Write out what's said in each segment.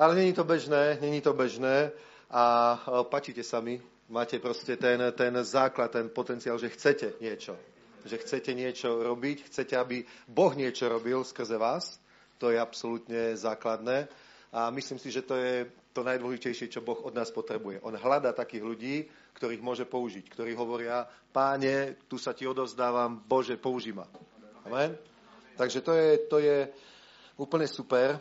Ale není to bežné, není to bežné a pačíte sa mi, máte proste ten, ten základ, ten potenciál, že chcete niečo. Že chcete niečo robiť, chcete, aby Boh niečo robil skrze vás. To je absolútne základné. A myslím si, že to je to najdôležitejšie, čo Boh od nás potrebuje. On hľadá takých ľudí, ktorých môže použiť, ktorí hovoria, páne, tu sa ti odovzdávam, Bože, použij ma. Amen? Takže to je, to je úplne super.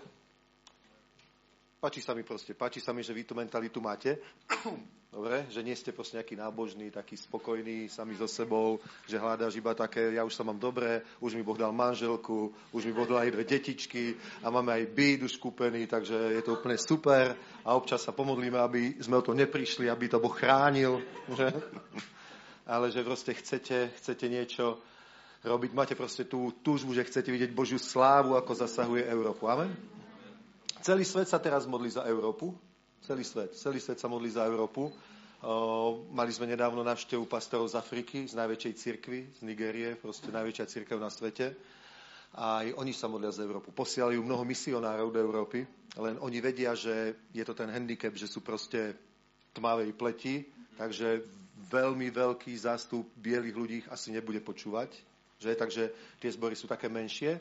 Páči sa mi proste, páči sa mi, že vy tú mentalitu máte. Dobre, že nie ste proste nejaký nábožný, taký spokojný sami so sebou, že hľadáš iba také, ja už sa mám dobre, už mi Boh dal manželku, už mi Boh dal aj dve detičky a máme aj byt už kúpený, takže je to úplne super a občas sa pomodlíme, aby sme o to neprišli, aby to Boh chránil. Že? Ale že proste chcete, chcete niečo robiť, máte proste tú túžbu, že chcete vidieť Božiu slávu, ako zasahuje Európu. Amen? Celý svet sa teraz modlí za Európu. Celý svet. Celý svet sa modlí za Európu. Mali sme nedávno návštevu pastorov z Afriky, z najväčšej cirkvy, z Nigérie, proste najväčšia cirkev na svete. Aj oni sa modlia za Európu. Posielajú mnoho misionárov do Európy, len oni vedia, že je to ten handicap, že sú proste tmavej pleti, takže veľmi veľký zástup bielých ľudí asi nebude počúvať. Že? Takže tie zbory sú také menšie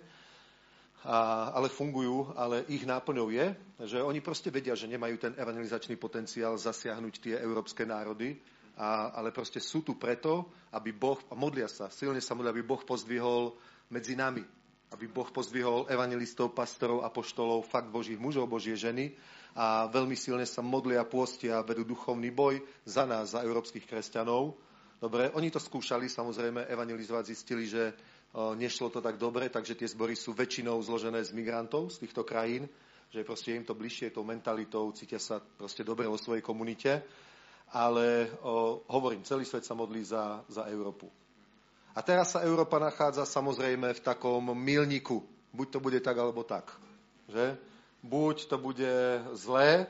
a, ale fungujú, ale ich náplňou je, že oni proste vedia, že nemajú ten evangelizačný potenciál zasiahnuť tie európske národy, a, ale proste sú tu preto, aby Boh, a modlia sa, silne sa modlia, aby Boh pozdvihol medzi nami, aby Boh pozdvihol evangelistov, pastorov, apoštolov, fakt Božích mužov, Božie ženy a veľmi silne sa modlia, pôstia vedú duchovný boj za nás, za európskych kresťanov. Dobre, oni to skúšali, samozrejme, evangelizovať, zistili, že nešlo to tak dobre, takže tie zbory sú väčšinou zložené z migrantov z týchto krajín, že proste im to bližšie tou mentalitou, cítia sa proste dobre vo svojej komunite. Ale o, hovorím, celý svet sa modlí za, za Európu. A teraz sa Európa nachádza samozrejme v takom milníku. Buď to bude tak, alebo tak. Že? Buď to bude zlé,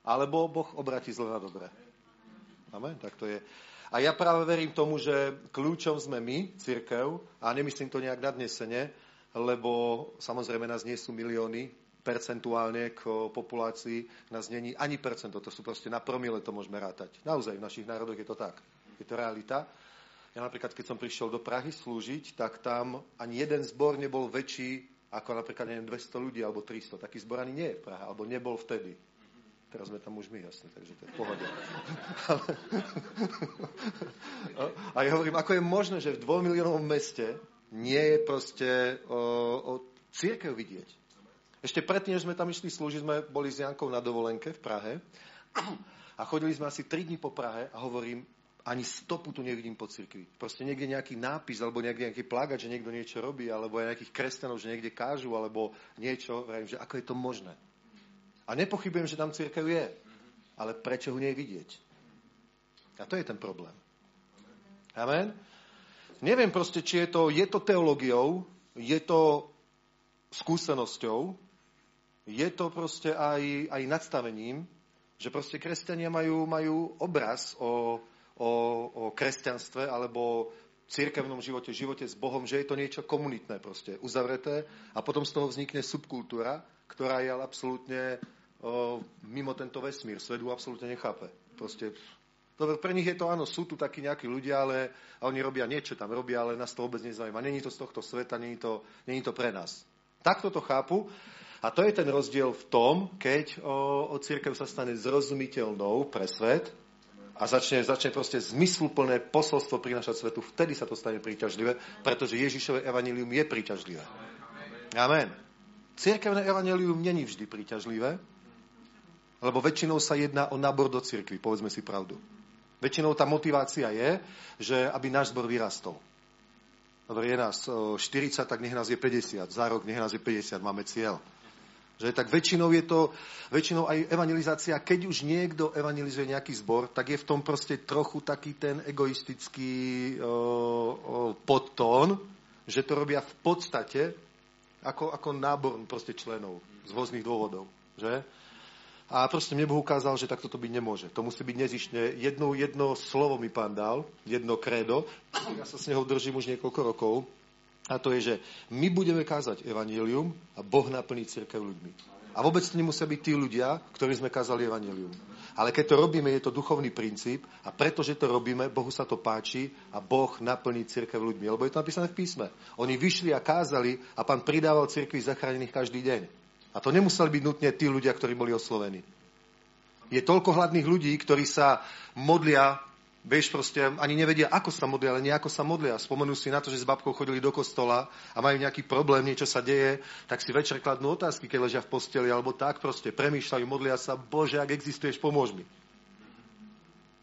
alebo Boh obratí zle na dobré. Amen? Tak to je. A ja práve verím tomu, že kľúčom sme my, církev, a nemyslím to nejak nadnesene, lebo samozrejme nás nie sú milióny, percentuálne k populácii nás není ani percento, to sú proste na promile to môžeme rátať. Naozaj v našich národoch je to tak. Je to realita. Ja napríklad, keď som prišiel do Prahy slúžiť, tak tam ani jeden zbor nebol väčší ako napríklad neviem, 200 ľudí alebo 300. Taký zbor ani nie je v Prahe, alebo nebol vtedy. Teraz sme tam už my, jasne, takže to je v pohode. a ja hovorím, ako je možné, že v dvojmiliónovom meste nie je proste o, o církev vidieť. Ešte predtým, než sme tam išli slúžiť, sme boli s Jankou na dovolenke v Prahe a chodili sme asi 3 dní po Prahe a hovorím, ani stopu tu nevidím po cirkvi. Proste niekde nejaký nápis, alebo niekde nejaký plagať, že niekto niečo robí, alebo aj nejakých kresťanov, že niekde kážu, alebo niečo. Vrajím, že ako je to možné. A nepochybujem, že tam církev je. Ale prečo ho nie vidieť? A to je ten problém. Amen? Neviem proste, či je to, je to teológiou, je to skúsenosťou, je to proste aj, aj nadstavením, že proste kresťania majú, majú obraz o, o, o kresťanstve alebo církevnom živote, živote s Bohom, že je to niečo komunitné proste, uzavreté a potom z toho vznikne subkultúra, ktorá je ale absolútne mimo tento vesmír. Svet absolútne nechápe. Proste, dobre, pre nich je to áno, sú tu takí nejakí ľudia, ale a oni robia niečo tam, robia, ale nás to vôbec nezaujíma. Není to z tohto sveta, není to, není to pre nás. Takto to chápu. A to je ten rozdiel v tom, keď o, o církev sa stane zrozumiteľnou pre svet a začne, začne proste zmysluplné posolstvo prinašať svetu, vtedy sa to stane príťažlivé, pretože Ježišové evanilium je príťažlivé. Amen. Církevné evanilium není vždy príťažlivé, lebo väčšinou sa jedná o nábor do cirkvi, povedzme si pravdu. Väčšinou tá motivácia je, že aby náš zbor vyrastol. Dobre, je nás 40, tak nech nás je 50. Za rok nech nás je 50, máme cieľ. Že, tak väčšinou je to, väčšinou aj evangelizácia, keď už niekto evangelizuje nejaký zbor, tak je v tom proste trochu taký ten egoistický o, o, podtón, že to robia v podstate ako, ako nábor proste členov z rôznych dôvodov. Že? A proste mne Boh ukázal, že takto to byť nemôže. To musí byť nezišne. Jedno, jedno slovo mi pán dal, jedno kredo. Ja sa s neho držím už niekoľko rokov. A to je, že my budeme kázať evanílium a Boh naplní církev ľuďmi. A vôbec to nemusia byť tí ľudia, ktorí sme kázali evanelium. Ale keď to robíme, je to duchovný princíp a pretože to robíme, Bohu sa to páči a Boh naplní církev ľuďmi. Lebo je to napísané v písme. Oni vyšli a kázali a pán pridával církvi zachránených každý deň. A to nemuseli byť nutne tí ľudia, ktorí boli oslovení. Je toľko hladných ľudí, ktorí sa modlia Vieš, proste ani nevedia, ako sa modlia, ale nejako sa modlia. Spomenú si na to, že s babkou chodili do kostola a majú nejaký problém, niečo sa deje, tak si večer kladnú otázky, keď ležia v posteli, alebo tak proste premýšľajú, modlia sa, Bože, ak existuješ, pomôž mi.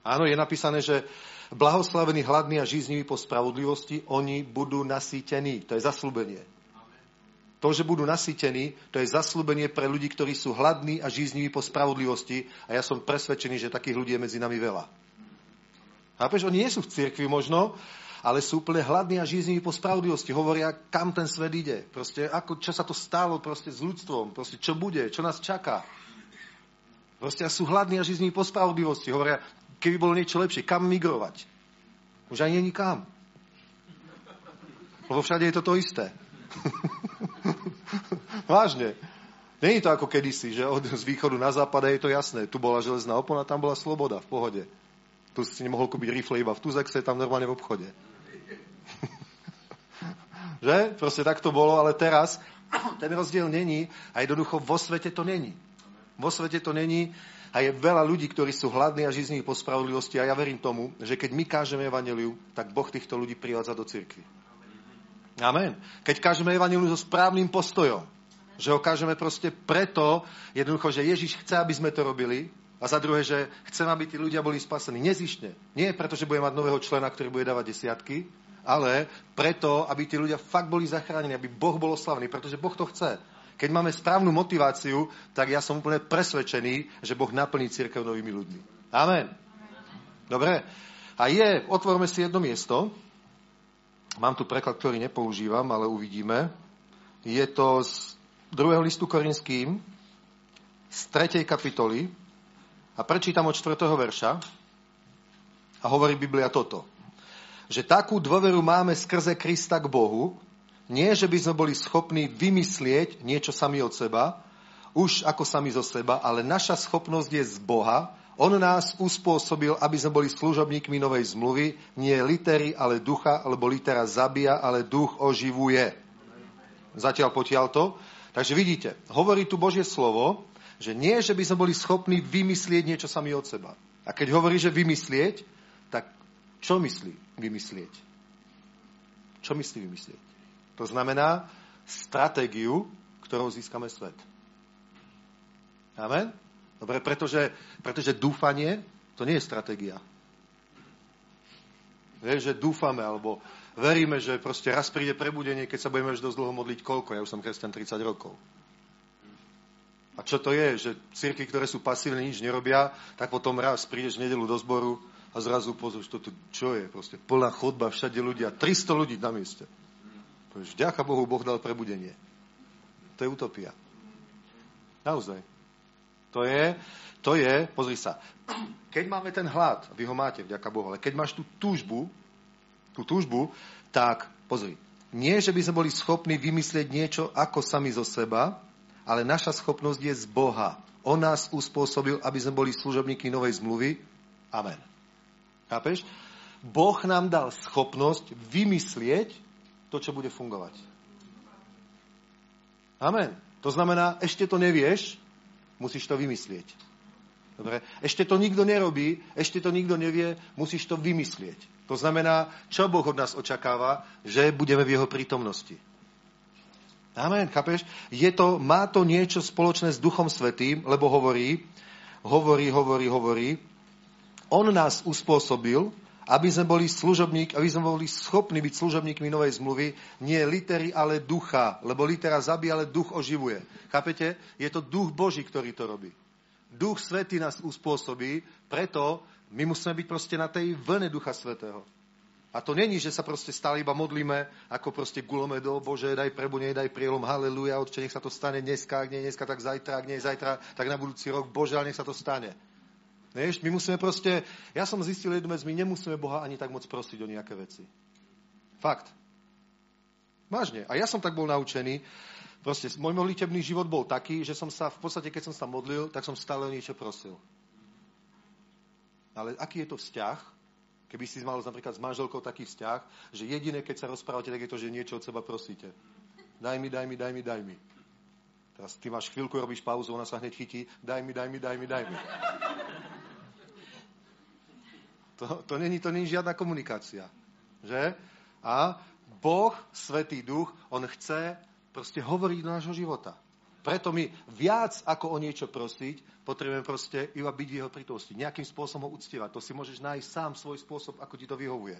Áno, je napísané, že blahoslavení, hladní a žízniví po spravodlivosti, oni budú nasýtení. To je zaslúbenie. To, že budú nasýtení, to je zaslúbenie pre ľudí, ktorí sú hladní a žízniví po spravodlivosti a ja som presvedčený, že takých ľudí je medzi nami veľa. Chápeš, oni nie sú v cirkvi možno, ale sú úplne hladní a žízniví po spravodlivosti. Hovoria, kam ten svet ide. Proste, ako, čo sa to stalo proste s ľudstvom. Proste, čo bude, čo nás čaká. Proste sú hladní a žízniví po spravodlivosti. Hovoria, keby bolo niečo lepšie, kam migrovať. Už ani není kam. Lebo všade je to to isté. Vážne. Není to ako kedysi, že od z východu na západe je to jasné. Tu bola železná opona, tam bola sloboda, v pohode. Tu si nemohol kúpiť rifle iba v Tuzexe, tam normálne v obchode. že? Proste tak to bolo, ale teraz ten rozdiel není a jednoducho vo svete to není. Vo svete to není a je veľa ľudí, ktorí sú hladní a žizní po spravodlivosti a ja verím tomu, že keď my kážeme evaneliu, tak Boh týchto ľudí privádza do cirkvi. Amen. Keď kážeme evaneliu so správnym postojom, že ho kážeme proste preto, jednoducho, že Ježiš chce, aby sme to robili, a za druhé, že chcem, aby tí ľudia boli spasení. Nezištne. Nie preto, že bude mať nového člena, ktorý bude dávať desiatky, ale preto, aby tí ľudia fakt boli zachránení, aby Boh bol oslavný, pretože Boh to chce. Keď máme správnu motiváciu, tak ja som úplne presvedčený, že Boh naplní církev novými ľuďmi. Amen. Dobre. A je, otvorme si jedno miesto. Mám tu preklad, ktorý nepoužívam, ale uvidíme. Je to z druhého listu Korinským, z tretej kapitoly, a prečítam od 4. verša a hovorí Biblia toto. Že takú dôveru máme skrze Krista k Bohu, nie, že by sme boli schopní vymyslieť niečo sami od seba, už ako sami zo seba, ale naša schopnosť je z Boha. On nás uspôsobil, aby sme boli služobníkmi novej zmluvy, nie litery, ale ducha, alebo litera zabíja, ale duch oživuje. Zatiaľ potiaľ to. Takže vidíte, hovorí tu Božie slovo, že nie, že by sme boli schopní vymyslieť niečo sami od seba. A keď hovorí, že vymyslieť, tak čo myslí vymyslieť? Čo myslí vymyslieť? To znamená stratégiu, ktorou získame svet. Amen? Dobre, pretože, pretože dúfanie to nie je stratégia. Vieš, že dúfame, alebo veríme, že proste raz príde prebudenie, keď sa budeme už dosť dlho modliť koľko. Ja už som kresťan 30 rokov. A čo to je, že cirky, ktoré sú pasívne, nič nerobia, tak potom raz prídeš v nedelu do zboru a zrazu pozrieš, to tu, čo je, proste plná chodba, všade ľudia, 300 ľudí na mieste. Povieš, vďaka Bohu, Boh dal prebudenie. To je utopia. Naozaj. To je, to je, pozri sa, keď máme ten hlad, vy ho máte, vďaka Bohu, ale keď máš tú túžbu, tú túžbu, tak pozri, nie, že by sme boli schopní vymyslieť niečo ako sami zo seba, ale naša schopnosť je z Boha. On nás uspôsobil, aby sme boli služobníky novej zmluvy. Amen. Chápeš? Boh nám dal schopnosť vymyslieť to, čo bude fungovať. Amen. To znamená, ešte to nevieš, musíš to vymyslieť. Dobre? Ešte to nikto nerobí, ešte to nikto nevie, musíš to vymyslieť. To znamená, čo Boh od nás očakáva, že budeme v jeho prítomnosti. Amen, chápeš? Je to, má to niečo spoločné s Duchom Svetým, lebo hovorí, hovorí, hovorí, hovorí, on nás uspôsobil, aby sme boli služobník, aby sme boli schopní byť služobníkmi novej zmluvy, nie litery, ale ducha, lebo litera zabíja, ale duch oživuje. Chápete? Je to duch Boží, ktorý to robí. Duch Svetý nás uspôsobí, preto my musíme byť proste na tej vlne Ducha Svetého. A to není, že sa proste stále iba modlíme, ako proste gulome do Bože, daj prebunie, daj prielom, haleluja, odče, nech sa to stane dneska, ak nie dneska, tak zajtra, ak nie zajtra, tak na budúci rok, Bože, ale nech sa to stane. Vieš, my musíme proste, ja som zistil jednu vec, my nemusíme Boha ani tak moc prosiť o nejaké veci. Fakt. Vážne. A ja som tak bol naučený. Proste môj modlitebný život bol taký, že som sa v podstate, keď som sa modlil, tak som stále o niečo prosil. Ale aký je to vzťah, keby si mal napríklad s manželkou taký vzťah, že jediné, keď sa rozprávate, tak je to, že niečo od seba prosíte. Daj mi, daj mi, daj mi, daj mi. Teraz ty máš chvíľku, robíš pauzu, ona sa hneď chytí. Daj mi, daj mi, daj mi, daj mi. To, to není, to není žiadna komunikácia. Že? A Boh, Svetý Duch, On chce proste hovoriť do nášho života. Preto my viac ako o niečo prosiť, potrebujeme proste iba byť v jeho prítomnosti. Nejakým spôsobom ho uctievať. To si môžeš nájsť sám svoj spôsob, ako ti to vyhovuje.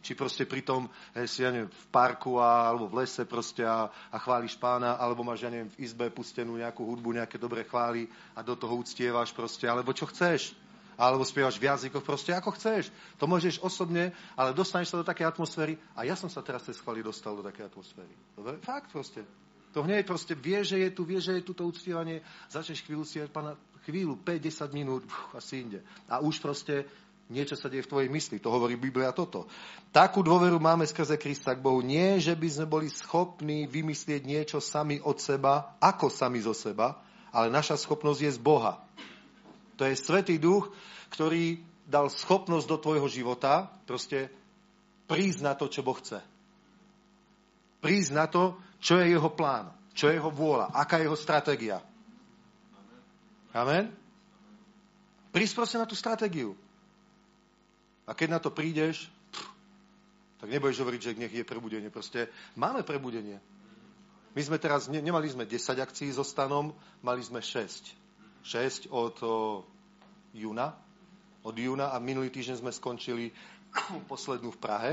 Či proste pri tom, hej, si, ja neviem, v parku a, alebo v lese proste a, a chváliš pána, alebo máš, ja neviem, v izbe pustenú nejakú hudbu, nejaké dobré chvály a do toho uctievaš proste, alebo čo chceš alebo spievaš v jazykoch, proste ako chceš. To môžeš osobne, ale dostaneš sa do takej atmosféry a ja som sa teraz cez chvály dostal do takej atmosféry. Dobre? Fakt proste. To hneď proste vie, že je tu, vie, že je tu to uctievanie, začneš chvíľu si pána, chvíľu, 5-10 minút, uf, asi inde. A už proste niečo sa deje v tvojej mysli. To hovorí Biblia toto. Takú dôveru máme skrze Krista k Bohu. Nie, že by sme boli schopní vymyslieť niečo sami od seba, ako sami zo seba, ale naša schopnosť je z Boha. To je Svetý Duch, ktorý dal schopnosť do tvojho života proste prísť na to, čo Boh chce. Prísť na to, čo je jeho plán, čo je jeho vôľa, aká je jeho stratégia. Amen? Prísť proste na tú stratégiu. A keď na to prídeš, tak nebudeš hovoriť, že nech je prebudenie. Proste máme prebudenie. My sme teraz, ne, nemali sme 10 akcií so stanom, mali sme 6. 6 od o, júna. Od júna a minulý týždeň sme skončili poslednú v Prahe.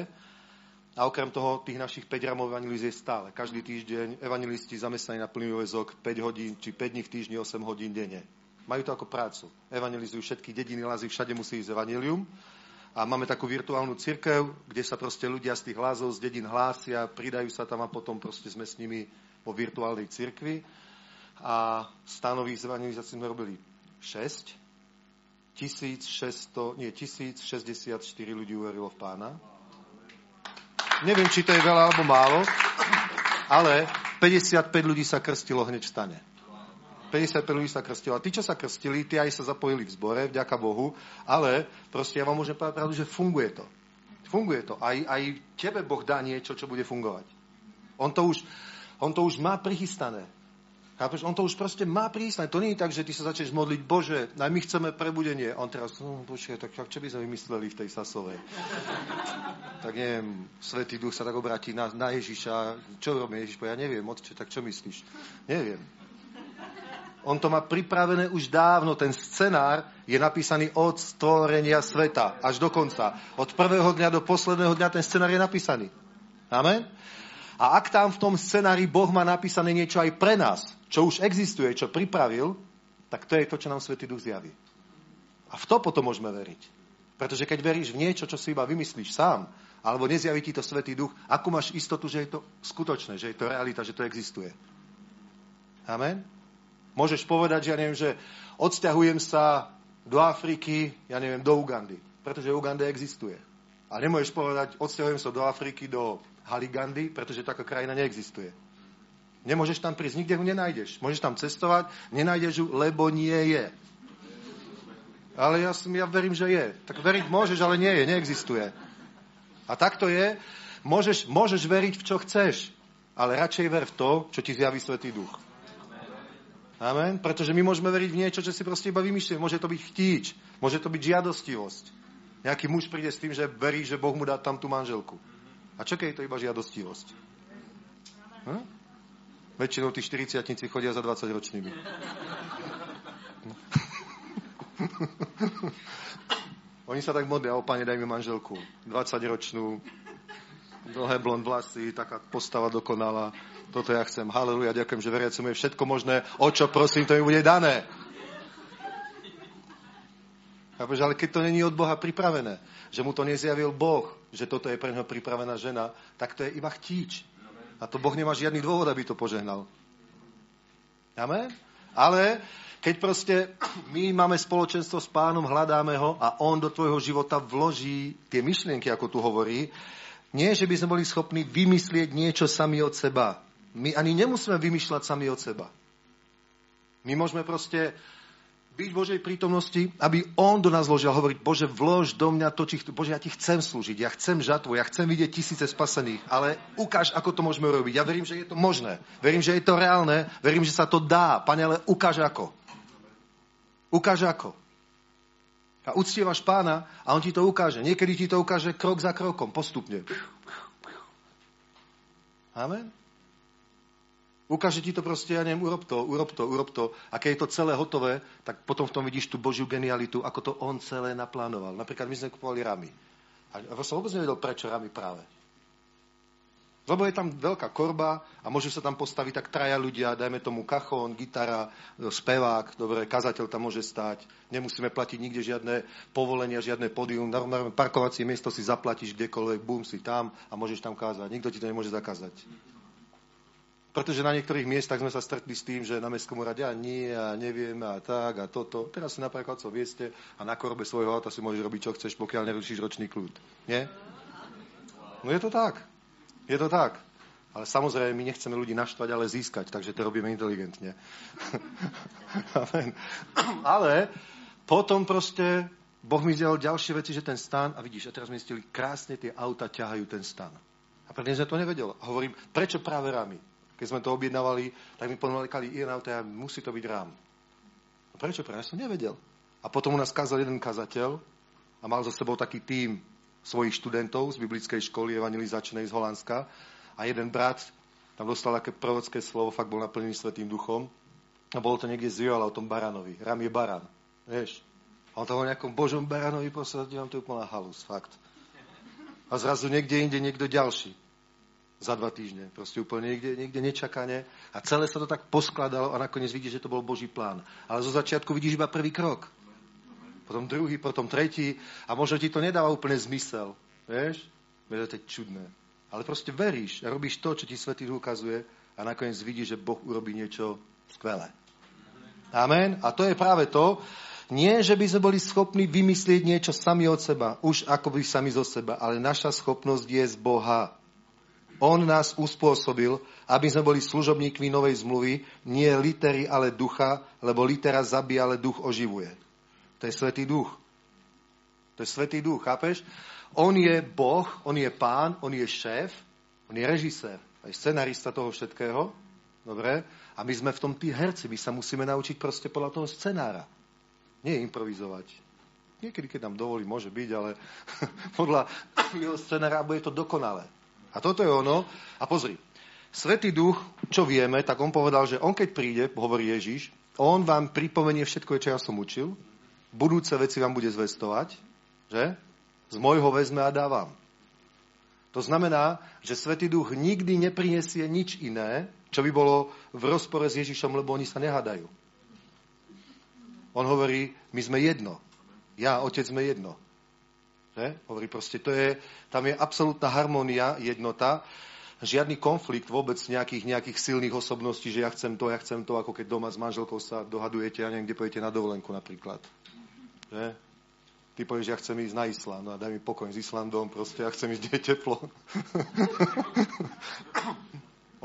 A okrem toho, tých našich 5 ramov evangelist je stále. Každý týždeň evangelisti zamestnaní na plný úvezok 5 hodín, či 5 dní v týždni, 8 hodín denne. Majú to ako prácu. Evangelizujú všetky dediny, lazy, všade musí ísť evangelium. A máme takú virtuálnu cirkev, kde sa proste ľudia z tých lázov, z dedín hlásia, pridajú sa tam a potom proste sme s nimi vo virtuálnej cirkvi a stanových zvanizácií sme robili 6. 1600, nie, 1064 ľudí uverilo v pána. Neviem, či to je veľa alebo málo, ale 55 ľudí sa krstilo hneď v stane. 55 ľudí sa krstilo. A tí, čo sa krstili, tí aj sa zapojili v zbore, vďaka Bohu, ale proste ja vám môžem povedať pravdu, že funguje to. Funguje to. Aj, aj tebe Boh dá niečo, čo bude fungovať. On to už, on to už má prichystané. Chápeš? On to už proste má prísť. To nie je tak, že ty sa začneš modliť, Bože, aj my chceme prebudenie. A on teraz, no počkaj, tak čo by sme vymysleli v tej Sasovej? tak neviem, Svetý Duch sa tak obratí na, na Ježiša. Čo robí Ježiš? Ja neviem, otče, tak čo myslíš? Neviem. On to má pripravené už dávno. Ten scenár je napísaný od stvorenia sveta až do konca. Od prvého dňa do posledného dňa ten scenár je napísaný. Amen? A ak tam v tom scenári Boh má napísané niečo aj pre nás, čo už existuje, čo pripravil, tak to je to, čo nám Svetý Duch zjaví. A v to potom môžeme veriť. Pretože keď veríš v niečo, čo si iba vymyslíš sám, alebo nezjaví ti to Svetý Duch, ako máš istotu, že je to skutočné, že je to realita, že to existuje. Amen? Môžeš povedať, že ja neviem, že odsťahujem sa do Afriky, ja neviem, do Ugandy, pretože Uganda existuje. A nemôžeš povedať, odsťahujem sa do Afriky, do Haligandy, pretože taká krajina neexistuje. Nemôžeš tam prísť, nikde ho nenájdeš. Môžeš tam cestovať, nenájdeš ju, lebo nie je. Ale ja, som, ja verím, že je. Tak veriť môžeš, ale nie je, neexistuje. A takto je. Môžeš, môžeš veriť v čo chceš, ale radšej ver v to, čo ti zjaví Svetý Duch. Amen? Pretože my môžeme veriť v niečo, čo si proste iba vymýšľame. Môže to byť chtíč, môže to byť žiadostivosť. Nejaký muž príde s tým, že verí, že Boh mu dá tam tú manželku. A čo keď je to iba žiadostivosť? Hm? Väčšinou tí 40 chodia za 20 ročnými. Oni sa tak modlia, o pane, daj mi manželku. 20 ročnú, dlhé blond vlasy, taká postava dokonalá. Toto ja chcem. Haleluja, ďakujem, že veriacom je všetko možné. O čo prosím, to mi bude dané. Ale keď to není od Boha pripravené, že mu to nezjavil Boh, že toto je pre neho pripravená žena, tak to je iba chtíč. A to Boh nemá žiadny dôvod, aby to požehnal. Amen? Ale keď proste my máme spoločenstvo s pánom, hľadáme ho a on do tvojho života vloží tie myšlienky, ako tu hovorí, nie, že by sme boli schopní vymyslieť niečo sami od seba, My ani nemusíme vymýšľať sami od seba. My môžeme proste byť v Božej prítomnosti, aby On do nás vložil a hovoriť, Bože, vlož do mňa to, či, Bože, ja ti chcem slúžiť, ja chcem žatvu, ja chcem vidieť tisíce spasených, ale ukáž, ako to môžeme robiť. Ja verím, že je to možné, verím, že je to reálne, verím, že sa to dá. Pane, ale ukáž ako. Ukáž ako. A uctievaš pána a on ti to ukáže. Niekedy ti to ukáže krok za krokom, postupne. Amen. Ukáže ti to proste, ja neviem, urob to, urob to, urob to. A keď je to celé hotové, tak potom v tom vidíš tú Božiu genialitu, ako to on celé naplánoval. Napríklad my sme kupovali ramy. A som vôbec nevedel, prečo ramy práve. Lebo je tam veľká korba a môžu sa tam postaviť tak traja ľudia, dajme tomu kachón, gitara, spevák, dobre, kazateľ tam môže stať, nemusíme platiť nikde žiadne povolenia, žiadne pódium, normálne parkovacie miesto si zaplatíš kdekoľvek, bum, si tam a môžeš tam kázať. Nikto ti to nemôže zakázať. Pretože na niektorých miestach sme sa stretli s tým, že na mestskom úrade a nie a neviem a tak a toto. Teraz si napríklad co vieste a na korbe svojho auta si môžeš robiť, čo chceš, pokiaľ nerušíš ročný kľud. Nie? No je to tak. Je to tak. Ale samozrejme, my nechceme ľudí naštvať, ale získať, takže to robíme inteligentne. ale potom proste Boh mi zdel ďalšie veci, že ten stan, a vidíš, a teraz mi zistili, krásne tie auta ťahajú ten stan. A predtým sme to nevedel. A hovorím, prečo práve ramy? Keď sme to objednávali, tak mi pomalikali Ian auto a musí to byť rám. A prečo? Prečo? Ja som nevedel. A potom u nás kázal jeden kazateľ a mal za sebou taký tím svojich študentov z biblickej školy evangelizačnej z Holandska a jeden brat tam dostal také prorocké slovo, fakt bol naplnený Svetým duchom a bolo to niekde z Joala o tom baranovi. Ram je baran. Vieš? A on tam o nejakom božom baranovi posadil, to je úplná halus, fakt. A zrazu niekde inde niekto ďalší za dva týždne. Proste úplne niekde, niekde nečakane. A celé sa to tak poskladalo a nakoniec vidíš, že to bol Boží plán. Ale zo začiatku vidíš iba prvý krok. Potom druhý, potom tretí. A možno ti to nedáva úplne zmysel. Vieš? Vieš, to je čudné. Ale proste veríš a robíš to, čo ti Svetý ukazuje a nakoniec vidíš, že Boh urobí niečo skvelé. Amen. A to je práve to, nie, že by sme boli schopní vymyslieť niečo sami od seba, už ako by sami zo seba, ale naša schopnosť je z Boha. On nás uspôsobil, aby sme boli služobníkmi novej zmluvy, nie litery, ale ducha, lebo litera zabíja, ale duch oživuje. To je Svetý duch. To je Svetý duch, chápeš? On je Boh, on je pán, on je šéf, on je režisér, aj scenarista toho všetkého. Dobre? A my sme v tom tí herci, my sa musíme naučiť proste podľa toho scenára. Nie improvizovať. Niekedy, keď nám dovolí, môže byť, ale podľa jeho scenára bude to dokonalé. A toto je ono. A pozri, Svetý duch, čo vieme, tak on povedal, že on keď príde, hovorí Ježiš, on vám pripomenie všetko, čo ja som učil, budúce veci vám bude zvestovať, že? Z môjho vezme a dávam. To znamená, že Svetý duch nikdy neprinesie nič iné, čo by bolo v rozpore s Ježišom, lebo oni sa nehadajú. On hovorí, my sme jedno. Ja, otec, sme jedno. Že? Hovorí proste, to je, tam je absolútna harmónia, jednota, žiadny konflikt vôbec nejakých, nejakých silných osobností, že ja chcem to, ja chcem to, ako keď doma s manželkou sa dohadujete a ja neviem, kde pojete na dovolenku napríklad. Že? Ty povieš, ja chcem ísť na Island, no a daj mi pokoj s Islandom, proste, ja chcem ísť, kde je teplo.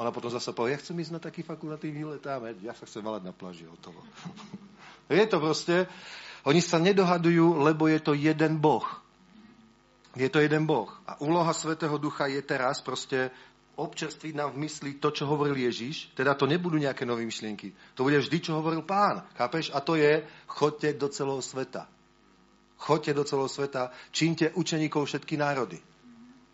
Ona potom zase povie, ja chcem ísť na taký fakultatívny let, ja sa chcem valať na pláži, hotovo. je to proste, oni sa nedohadujú, lebo je to jeden Boh. Je to jeden Boh. A úloha Svetého Ducha je teraz proste občerstviť nám v mysli to, čo hovoril Ježiš. Teda to nebudú nejaké nové myšlienky. To bude vždy, čo hovoril pán. Chápeš? A to je, chodte do celého sveta. Chodte do celého sveta, čínte učeníkov všetky národy.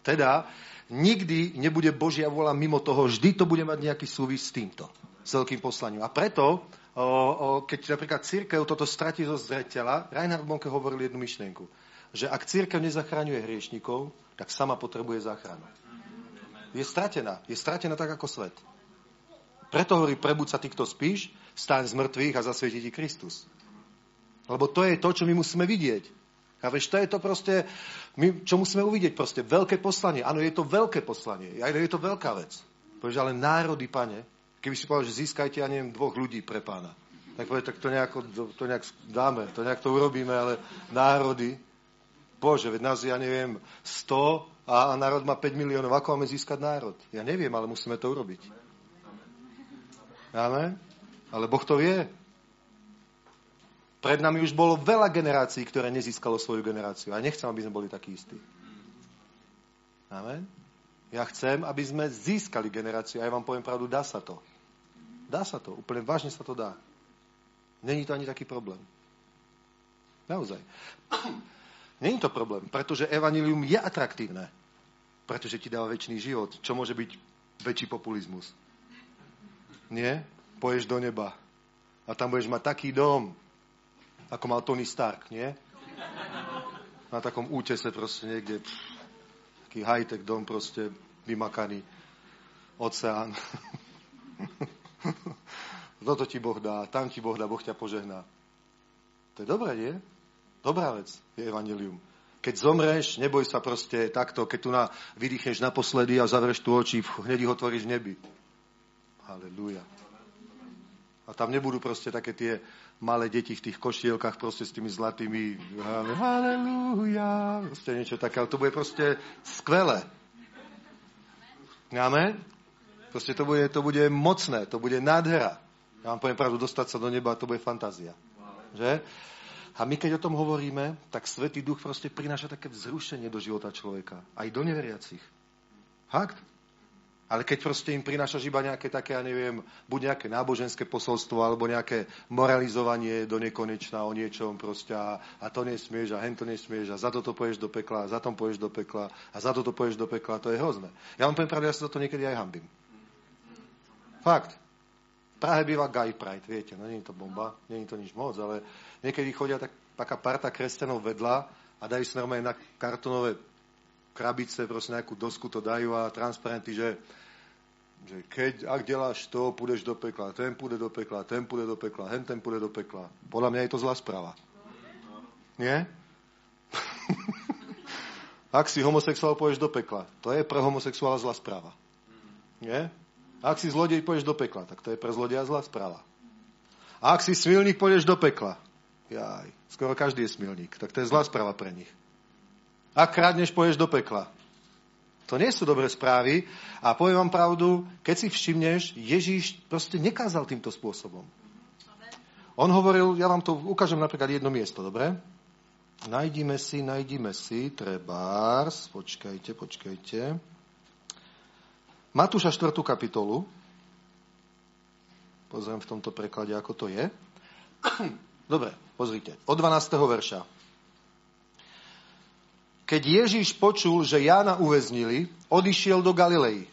Teda nikdy nebude Božia vôľa mimo toho, vždy to bude mať nejaký súvis s týmto, s veľkým poslaním. A preto, o, o, keď napríklad církev toto stratí zo zreteľa, Reinhard Bonke hovoril jednu myšlienku že ak církev nezachraňuje hriešnikov, tak sama potrebuje záchranu. Je stratená. Je stratená tak ako svet. Preto hovorí, prebud sa ty, kto spíš, stáň z mŕtvych a zasvieti ti Kristus. Lebo to je to, čo my musíme vidieť. A vieš, to je to proste, my, čo musíme uvidieť proste, veľké poslanie. Áno, je to veľké poslanie, aj je to veľká vec. Povieš, ale národy, pane, keby si povedal, že získajte, ja neviem, dvoch ľudí pre pána. Tak povie, tak to, nejako, to nejak dáme, to nejak to urobíme, ale národy, Bože, veď nás, ja neviem, 100 a, a národ má 5 miliónov. Ako máme získať národ? Ja neviem, ale musíme to urobiť. Amen? Ale Boh to vie. Pred nami už bolo veľa generácií, ktoré nezískalo svoju generáciu. A nechcem, aby sme boli takí istí. Amen? Ja chcem, aby sme získali generáciu. A ja vám poviem pravdu, dá sa to. Dá sa to. Úplne vážne sa to dá. Není to ani taký problém. Naozaj. Není to problém, pretože evanilium je atraktívne. Pretože ti dáva väčší život. Čo môže byť väčší populizmus? Nie? Poješ do neba. A tam budeš mať taký dom, ako mal Tony Stark, nie? Na takom útese proste niekde. Taký high-tech dom proste vymakaný. Oceán. Toto ti Boh dá, tam ti Boh dá, Boh ťa požehná. To je dobré, nie? Dobrá vec je evanilium. Keď zomreš, neboj sa proste takto, keď tu na, vydýchneš naposledy a zavreš tu oči, hneď ich otvoríš v nebi. Halelúja. A tam nebudú proste také tie malé deti v tých košielkách proste s tými zlatými halelúja, proste niečo také, ale to bude proste skvelé. Amen? Proste to bude, to bude mocné, to bude nádhera. Ja vám poviem pravdu, dostať sa do neba, to bude fantázia. Že? A my, keď o tom hovoríme, tak Svetý Duch proste prináša také vzrušenie do života človeka. Aj do neveriacich. Fakt? Ale keď proste im prinášaš iba nejaké také, ja neviem, buď nejaké náboženské posolstvo, alebo nejaké moralizovanie do nekonečna o niečom proste a, a to nesmieš a hen to nesmieš a za toto poješ do pekla a za tom poješ do pekla a za toto poješ do pekla, to je hrozné. Ja vám poviem pravdu, ja sa to niekedy aj hambím. Fakt. Prahe býva Guy Pride, viete, no nie je to bomba, nie je to nič moc, ale niekedy chodia tak, taká parta kresťanov vedľa a dajú si normálne na kartonové krabice, proste nejakú dosku to dajú a transparenty, že, že keď, ak deláš to, pôjdeš do pekla, ten pôjde do pekla, ten pôjde do pekla, hen ten pôjde do pekla. Podľa mňa je to zlá správa. Nie? ak si homosexuál, pôjdeš do pekla. To je pre homosexuála zlá správa. Nie? Ak si zlodej, pôjdeš do pekla, tak to je pre zlodeja zlá správa. A ak si smilník, pôjdeš do pekla. Jaj, skoro každý je smilník, tak to je zlá správa pre nich. Ak krádneš, pôjdeš do pekla. To nie sú dobré správy. A poviem vám pravdu, keď si všimneš, Ježíš proste nekázal týmto spôsobom. On hovoril, ja vám to ukážem napríklad jedno miesto, dobre? Najdime si, najdime si, trebárs, počkajte, počkajte. Matúša 4. kapitolu. Pozriem v tomto preklade, ako to je. Dobre, pozrite. Od 12. verša. Keď Ježíš počul, že Jána uväznili, odišiel do Galilei.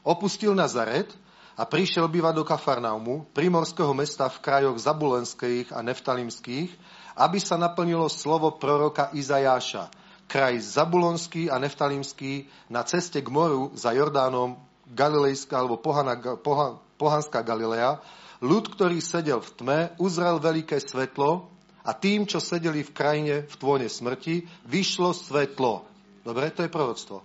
Opustil Nazaret a prišiel bývať do Kafarnaumu, primorského mesta v krajoch zabulenských a neftalimských, aby sa naplnilo slovo proroka Izajáša – kraj Zabulonský a Neftalimský na ceste k moru za Jordánom Galilejská alebo pohana, poha, pohanská Galilea, ľud, ktorý sedel v tme, uzrel veľké svetlo a tým, čo sedeli v krajine v tvone smrti, vyšlo svetlo. Dobre, to je proroctvo.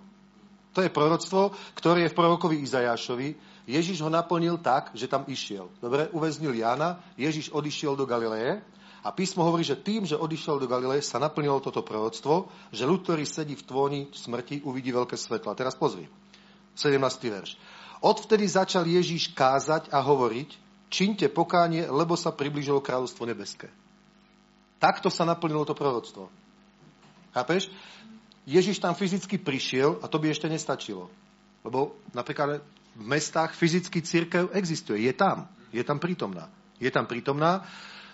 To je proroctvo, ktoré je v prorokovi Izajášovi. Ježiš ho naplnil tak, že tam išiel. Dobre, uväznil Jána, Ježiš odišiel do Galileje a písmo hovorí, že tým, že odišiel do Galileje, sa naplnilo toto proroctvo, že ľud, ktorý sedí v tvoni smrti, uvidí veľké svetlo. A teraz pozri. 17. verš. Odvtedy začal Ježíš kázať a hovoriť, činte pokánie, lebo sa priblížilo kráľovstvo nebeské. Takto sa naplnilo to proroctvo. Chápeš? Ježiš tam fyzicky prišiel a to by ešte nestačilo. Lebo napríklad v mestách fyzicky církev existuje. Je tam. Je tam prítomná. Je tam prítomná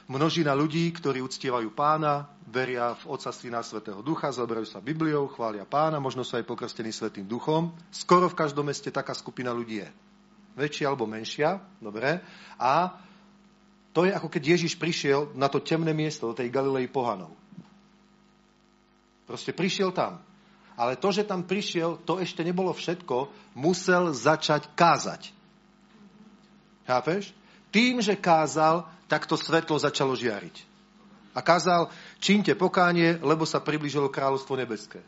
množina ľudí, ktorí uctievajú pána, veria v Otca, Syna, Svetého Ducha, zaberajú sa Bibliou, chvália pána, možno sú aj pokrstení Svetým Duchom. Skoro v každom meste taká skupina ľudí je. Väčšia alebo menšia, dobre. A to je ako keď Ježiš prišiel na to temné miesto, do tej Galilei pohanov. Proste prišiel tam. Ale to, že tam prišiel, to ešte nebolo všetko. Musel začať kázať. Chápeš? Tým, že kázal, tak to svetlo začalo žiariť. A kázal, čínte pokánie, lebo sa priblížilo kráľovstvo nebeské.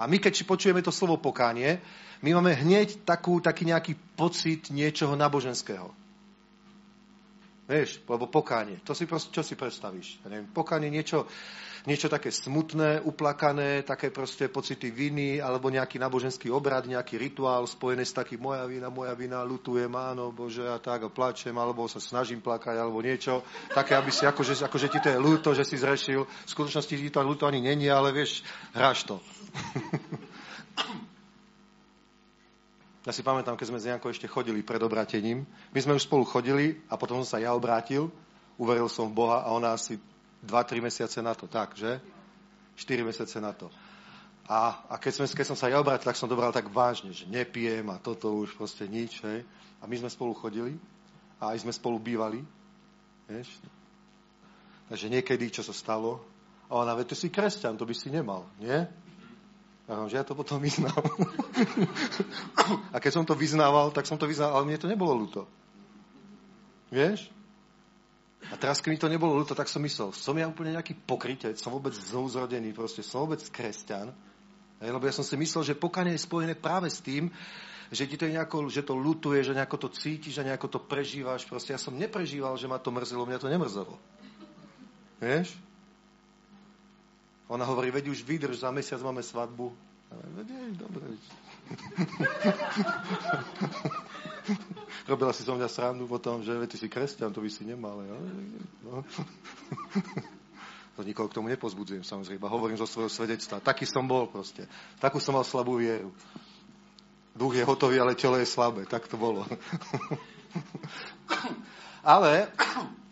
A my, keď počujeme to slovo pokánie, my máme hneď takú, taký nejaký pocit niečoho náboženského. Vieš, lebo pokánie. To si proste, čo si predstavíš? Ja neviem, pokánie niečo, niečo také smutné, uplakané, také proste pocity viny, alebo nejaký náboženský obrad, nejaký rituál spojený s takým moja vina, moja vina, lutujem, áno, Bože, a tak, a plačem, alebo sa snažím plakať, alebo niečo. Také, aby si, akože, akože ti to je ľúto, že si zrešil. V skutočnosti ti to ľúto ani není, ale vieš, hráš to. Ja si pamätám, keď sme s Jankou ešte chodili pred obratením. My sme už spolu chodili a potom som sa ja obrátil, uveril som v Boha a ona asi 2-3 mesiace na to, tak, že? 4 mesiace na to. A, a keď, sme, keď som sa ja obrátil, tak som to bral tak vážne, že nepijem a toto už proste nič. Hej. A my sme spolu chodili a aj sme spolu bývali. Vieš? Takže niekedy, čo sa stalo, a ona, veď ty si kresťan, to by si nemal, nie? Že ja to potom vyznal. a keď som to vyznával, tak som to vyznával, ale mne to nebolo ľúto. Vieš? A teraz, keď mi to nebolo ľúto, tak som myslel, som ja úplne nejaký pokrytec, som vôbec znovu zrodený, proste som vôbec kresťan. Lebo ja som si myslel, že pokanie je spojené práve s tým, že ti to je nejako, že to lutuje, že nejako to cítiš a nejako to prežívaš. Proste ja som neprežíval, že ma to mrzelo, mňa to nemrzelo. Vieš? Ona hovorí, veď už vydrž, za mesiac máme svadbu. Veď dobre. Robila si so mňa srandu potom, že ty si kresťan, to by si nemal. Ja? No. To nikoho k tomu nepozbudzujem, samozrejme. Hovorím zo svojho svedectva. Taký som bol proste. Takú som mal slabú vieru. Duch je hotový, ale telo je slabé. Tak to bolo. ale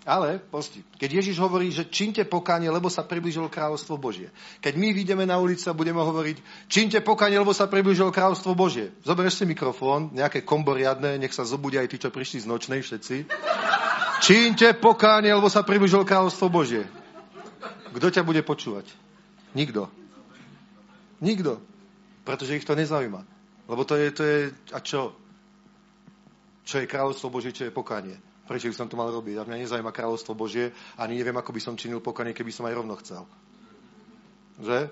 ale, posti, keď Ježiš hovorí, že činte pokánie, lebo sa približilo kráľovstvo Božie. Keď my vyjdeme na ulicu a budeme hovoriť, činte pokánie, lebo sa približilo kráľovstvo Božie. Zoberieš si mikrofón, nejaké kombo riadne, nech sa zobudia aj tí, čo prišli z nočnej všetci. Činte pokánie, lebo sa približilo kráľovstvo Božie. Kto ťa bude počúvať? Nikto. Nikto. Pretože ich to nezaujíma. Lebo to je, to je, a čo? Čo je kráľovstvo Božie, čo je pokánie? Prečo by som to mal robiť? A mňa nezajíma kráľovstvo Božie, ani neviem, ako by som činil pokanie, keby som aj rovno chcel. Že?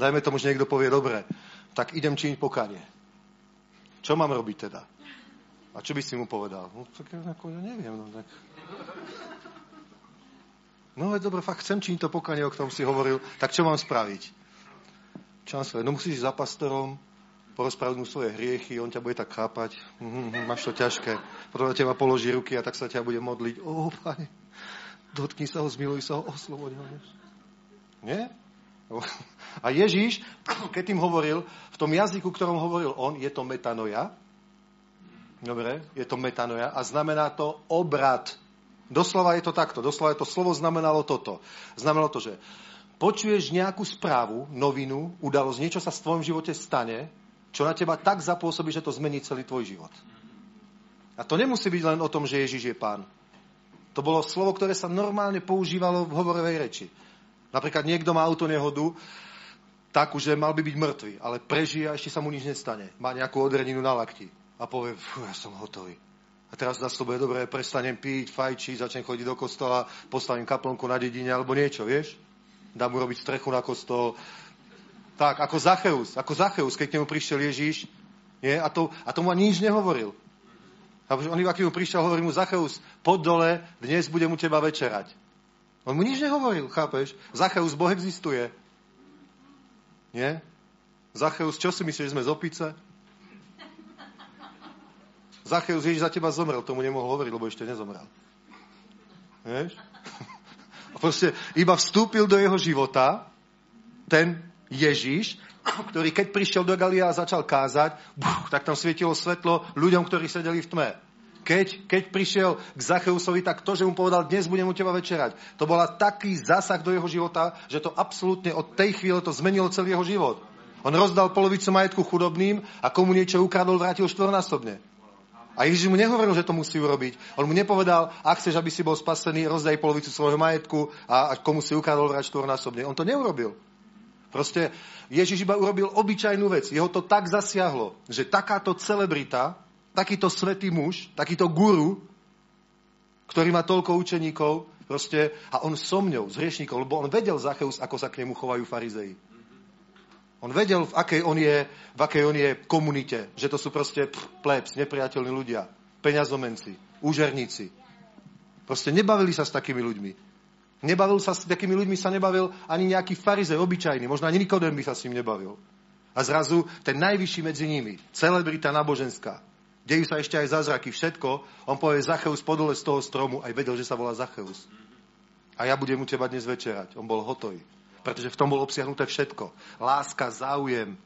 Dajme tomu, že niekto povie, dobre, tak idem činiť pokanie. Čo mám robiť teda? A čo by si mu povedal? No, tak ako, ja neviem. No, tak... no veď dobre, fakt chcem činiť to pokanie, o ktorom si hovoril, tak čo mám spraviť? Čo mám spraviť? No musíš ísť za pastorom, porozprávať mu svoje hriechy, on ťa bude tak chápať, mm-hmm, máš to ťažké. Potom na teba položí ruky a tak sa ťa bude modliť. Ó, pane, dotkni sa ho, zmiluj sa ho, osloboď ho. Nie? A Ježíš, keď tým hovoril, v tom jazyku, ktorom hovoril on, je to metanoja. Dobre, je to metanoja a znamená to obrad. Doslova je to takto. Doslova je to slovo znamenalo toto. Znamenalo to, že počuješ nejakú správu, novinu, udalosť, niečo sa v tvojom živote stane čo na teba tak zapôsobí, že to zmení celý tvoj život. A to nemusí byť len o tom, že Ježiš je pán. To bolo slovo, ktoré sa normálne používalo v hovorovej reči. Napríklad niekto má autonehodu, takú, že mal by byť mŕtvy, ale prežije a ešte sa mu nič nestane. Má nejakú odreninu na lakti a povie, ja som hotový. A teraz na bude dobre, prestanem piť, fajčiť, začnem chodiť do kostola, postavím kaplnku na dedine alebo niečo, vieš? Dám mu robiť strechu na kostol, tak, ako Zacheus. Ako Zacheus, keď k nemu prišiel Ježíš. Nie? A, to, a tomu ani nič nehovoril. A on iba, keď mu prišiel, hovorí mu Zacheus, pod dole, dnes budem u teba večerať. On mu nič nehovoril, chápeš? Zacheus, Boh existuje. Nie? Zacheus, čo si myslíš, že sme z opice? Zacheus, Ježiš za teba zomrel, tomu nemohol hovoriť, lebo ešte nezomrel. Vieš? A proste iba vstúpil do jeho života ten Ježiš, ktorý keď prišiel do Galia a začal kázať, buch, tak tam svietilo svetlo ľuďom, ktorí sedeli v tme. Keď, keď prišiel k Zacheusovi, tak to, že mu povedal, dnes budem u teba večerať, to bola taký zásah do jeho života, že to absolútne od tej chvíle to zmenilo celý jeho život. On rozdal polovicu majetku chudobným a komu niečo ukradol, vrátil štvornásobne. A Ježiš mu nehovoril, že to musí urobiť. On mu nepovedal, ak chceš, aby si bol spasený, rozdaj polovicu svojho majetku a komu si ukradol, vráť štvornásobne. On to neurobil. Proste Ježiš iba urobil obyčajnú vec. Jeho to tak zasiahlo, že takáto celebrita, takýto svetý muž, takýto guru, ktorý má toľko učeníkov, proste, a on so mňou, z hriešníkov, lebo on vedel Zacheus, ako sa k nemu chovajú farizei. On vedel, v akej on je, v akej on je komunite, že to sú proste plebs, nepriateľní ľudia, peňazomenci, úžerníci. Proste nebavili sa s takými ľuďmi. Nebavil sa s takými ľuďmi, sa nebavil ani nejaký farizej obyčajný, možno ani Nikodem by sa s ním nebavil. A zrazu ten najvyšší medzi nimi, celebrita náboženská, dejú sa ešte aj zázraky, všetko, on povie Zacheus podole z toho stromu, aj vedel, že sa volá Zacheus. A ja budem u teba dnes večerať. On bol hotový. Pretože v tom bol obsiahnuté všetko. Láska, záujem.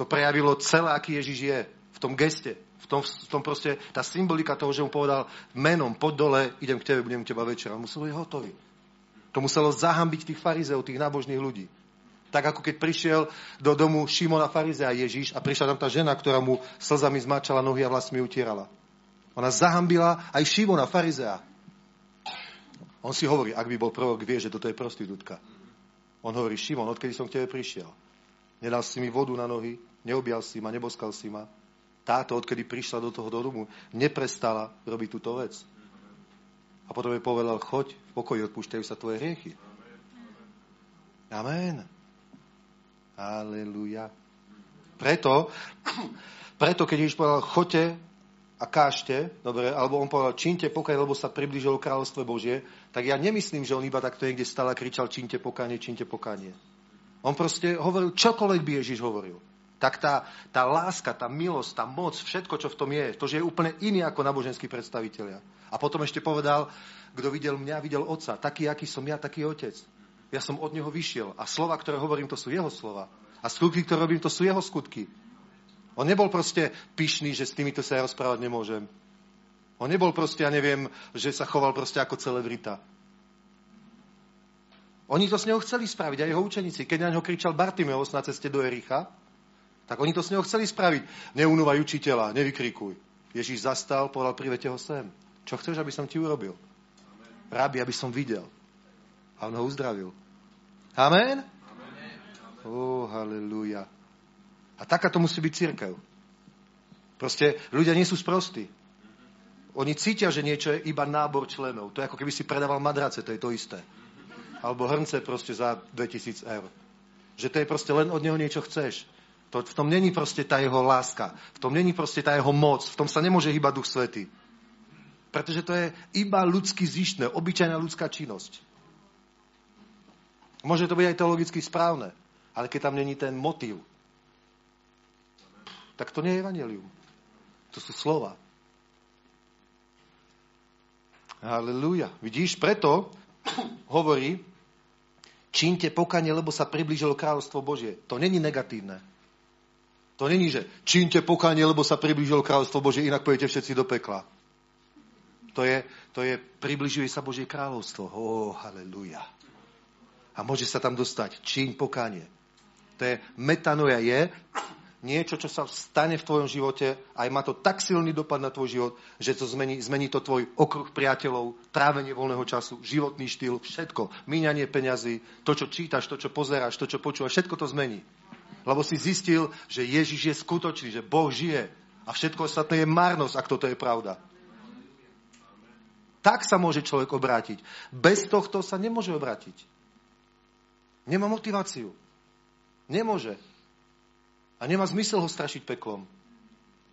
To prejavilo celé, aký Ježiš je. V tom geste tom, v tom proste, tá symbolika toho, že mu povedal menom, poď dole, idem k tebe, budem k teba večer. On musel byť hotový. To muselo zahambiť tých farizeov, tých nábožných ľudí. Tak ako keď prišiel do domu Šimona farizea Ježiš a prišla tam tá žena, ktorá mu slzami zmáčala nohy a vlastmi utierala. Ona zahambila aj Šimona farizea. On si hovorí, ak by bol prorok, vie, že toto je prostitútka. On hovorí, Šimon, odkedy som k tebe prišiel? Nedal si mi vodu na nohy, neobjal si ma, neboskal si ma táto, odkedy prišla do toho domu, neprestala robiť túto vec. A potom jej povedal, choď, v pokoji odpúšťajú sa tvoje hriechy. Amen. Aleluja. Preto, preto keď Ježiš povedal, choďte a kážte, dobre, alebo on povedal, čínte pokaj, lebo sa priblížilo kráľovstvo Božie, tak ja nemyslím, že on iba takto niekde stále kričal, čínte pokanie, čínte pokanie. On proste hovoril, čokoľvek by Ježiš hovoril tak tá, tá láska, tá milosť, tá moc, všetko, čo v tom je, to, že je úplne iný ako náboženskí predstavitelia. A potom ešte povedal, kto videl mňa, videl otca. Taký, aký som ja, taký otec. Ja som od neho vyšiel. A slova, ktoré hovorím, to sú jeho slova. A skutky, ktoré robím, to sú jeho skutky. On nebol proste pyšný, že s týmito sa ja rozprávať nemôžem. On nebol proste, ja neviem, že sa choval proste ako celebrita. Oni to s neho chceli spraviť, aj jeho učeníci. Keď na ňo kričal Bartimeus na ceste do Ericha, tak oni to s neho chceli spraviť. Neunúvaj učiteľa, nevykrikuj. Ježíš zastal, povedal, privete ho sem. Čo chceš, aby som ti urobil? Rabi, aby som videl. A on ho uzdravil. Amen? Ó, oh, halleluja. A taká to musí byť církev. Proste ľudia nie sú sprostí. Oni cítia, že niečo je iba nábor členov. To je ako keby si predával madrace, to je to isté. Alebo hrnce proste za 2000 eur. Že to je proste len od neho niečo chceš. To, v tom není proste tá jeho láska. V tom není proste tá jeho moc. V tom sa nemôže hýbať Duch Svety. Pretože to je iba ľudsky zištné, obyčajná ľudská činnosť. Môže to byť aj teologicky správne, ale keď tam není ten motív, tak to nie je evanelium. To sú slova. Halleluja. Vidíš, preto hovorí, čínte pokanie, lebo sa priblížilo kráľovstvo Božie. To není negatívne. To není, že čínte pokánie, lebo sa priblížilo kráľovstvo Bože, inak pojete všetci do pekla. To je, to je približuje sa Božie kráľovstvo. Ó, oh, halleluja. A môže sa tam dostať číň pokánie. To je, metanoja je niečo, čo sa stane v tvojom živote a má to tak silný dopad na tvoj život, že to zmení, zmení to tvoj okruh priateľov, trávenie voľného času, životný štýl, všetko. Míňanie peňazí, to, čo čítaš, to, čo pozeráš, to, čo počúvaš, všetko to zmení. Lebo si zistil, že Ježiš je skutočný, že Boh žije. A všetko ostatné je marnosť, ak toto je pravda. Tak sa môže človek obrátiť. Bez tohto sa nemôže obrátiť. Nemá motiváciu. Nemôže. A nemá zmysel ho strašiť peklom.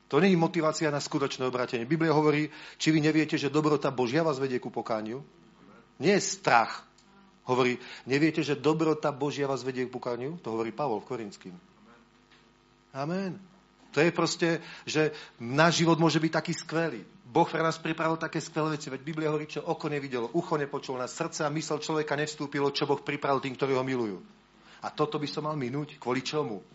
To není motivácia na skutočné obrátenie. Biblia hovorí, či vy neviete, že dobrota Božia vás vedie ku pokániu. Nie je strach, Hovorí, neviete, že dobrota Božia vás vedie k bukaniu? To hovorí Pavol v Korinským. Amen. To je proste, že náš život môže byť taký skvelý. Boh pre nás pripravil také skvelé veci. Veď Biblia hovorí, čo oko nevidelo, ucho nepočul, na srdce a mysel človeka nevstúpilo, čo Boh pripravil tým, ktorí ho milujú. A toto by som mal minúť. Kvôli čomu?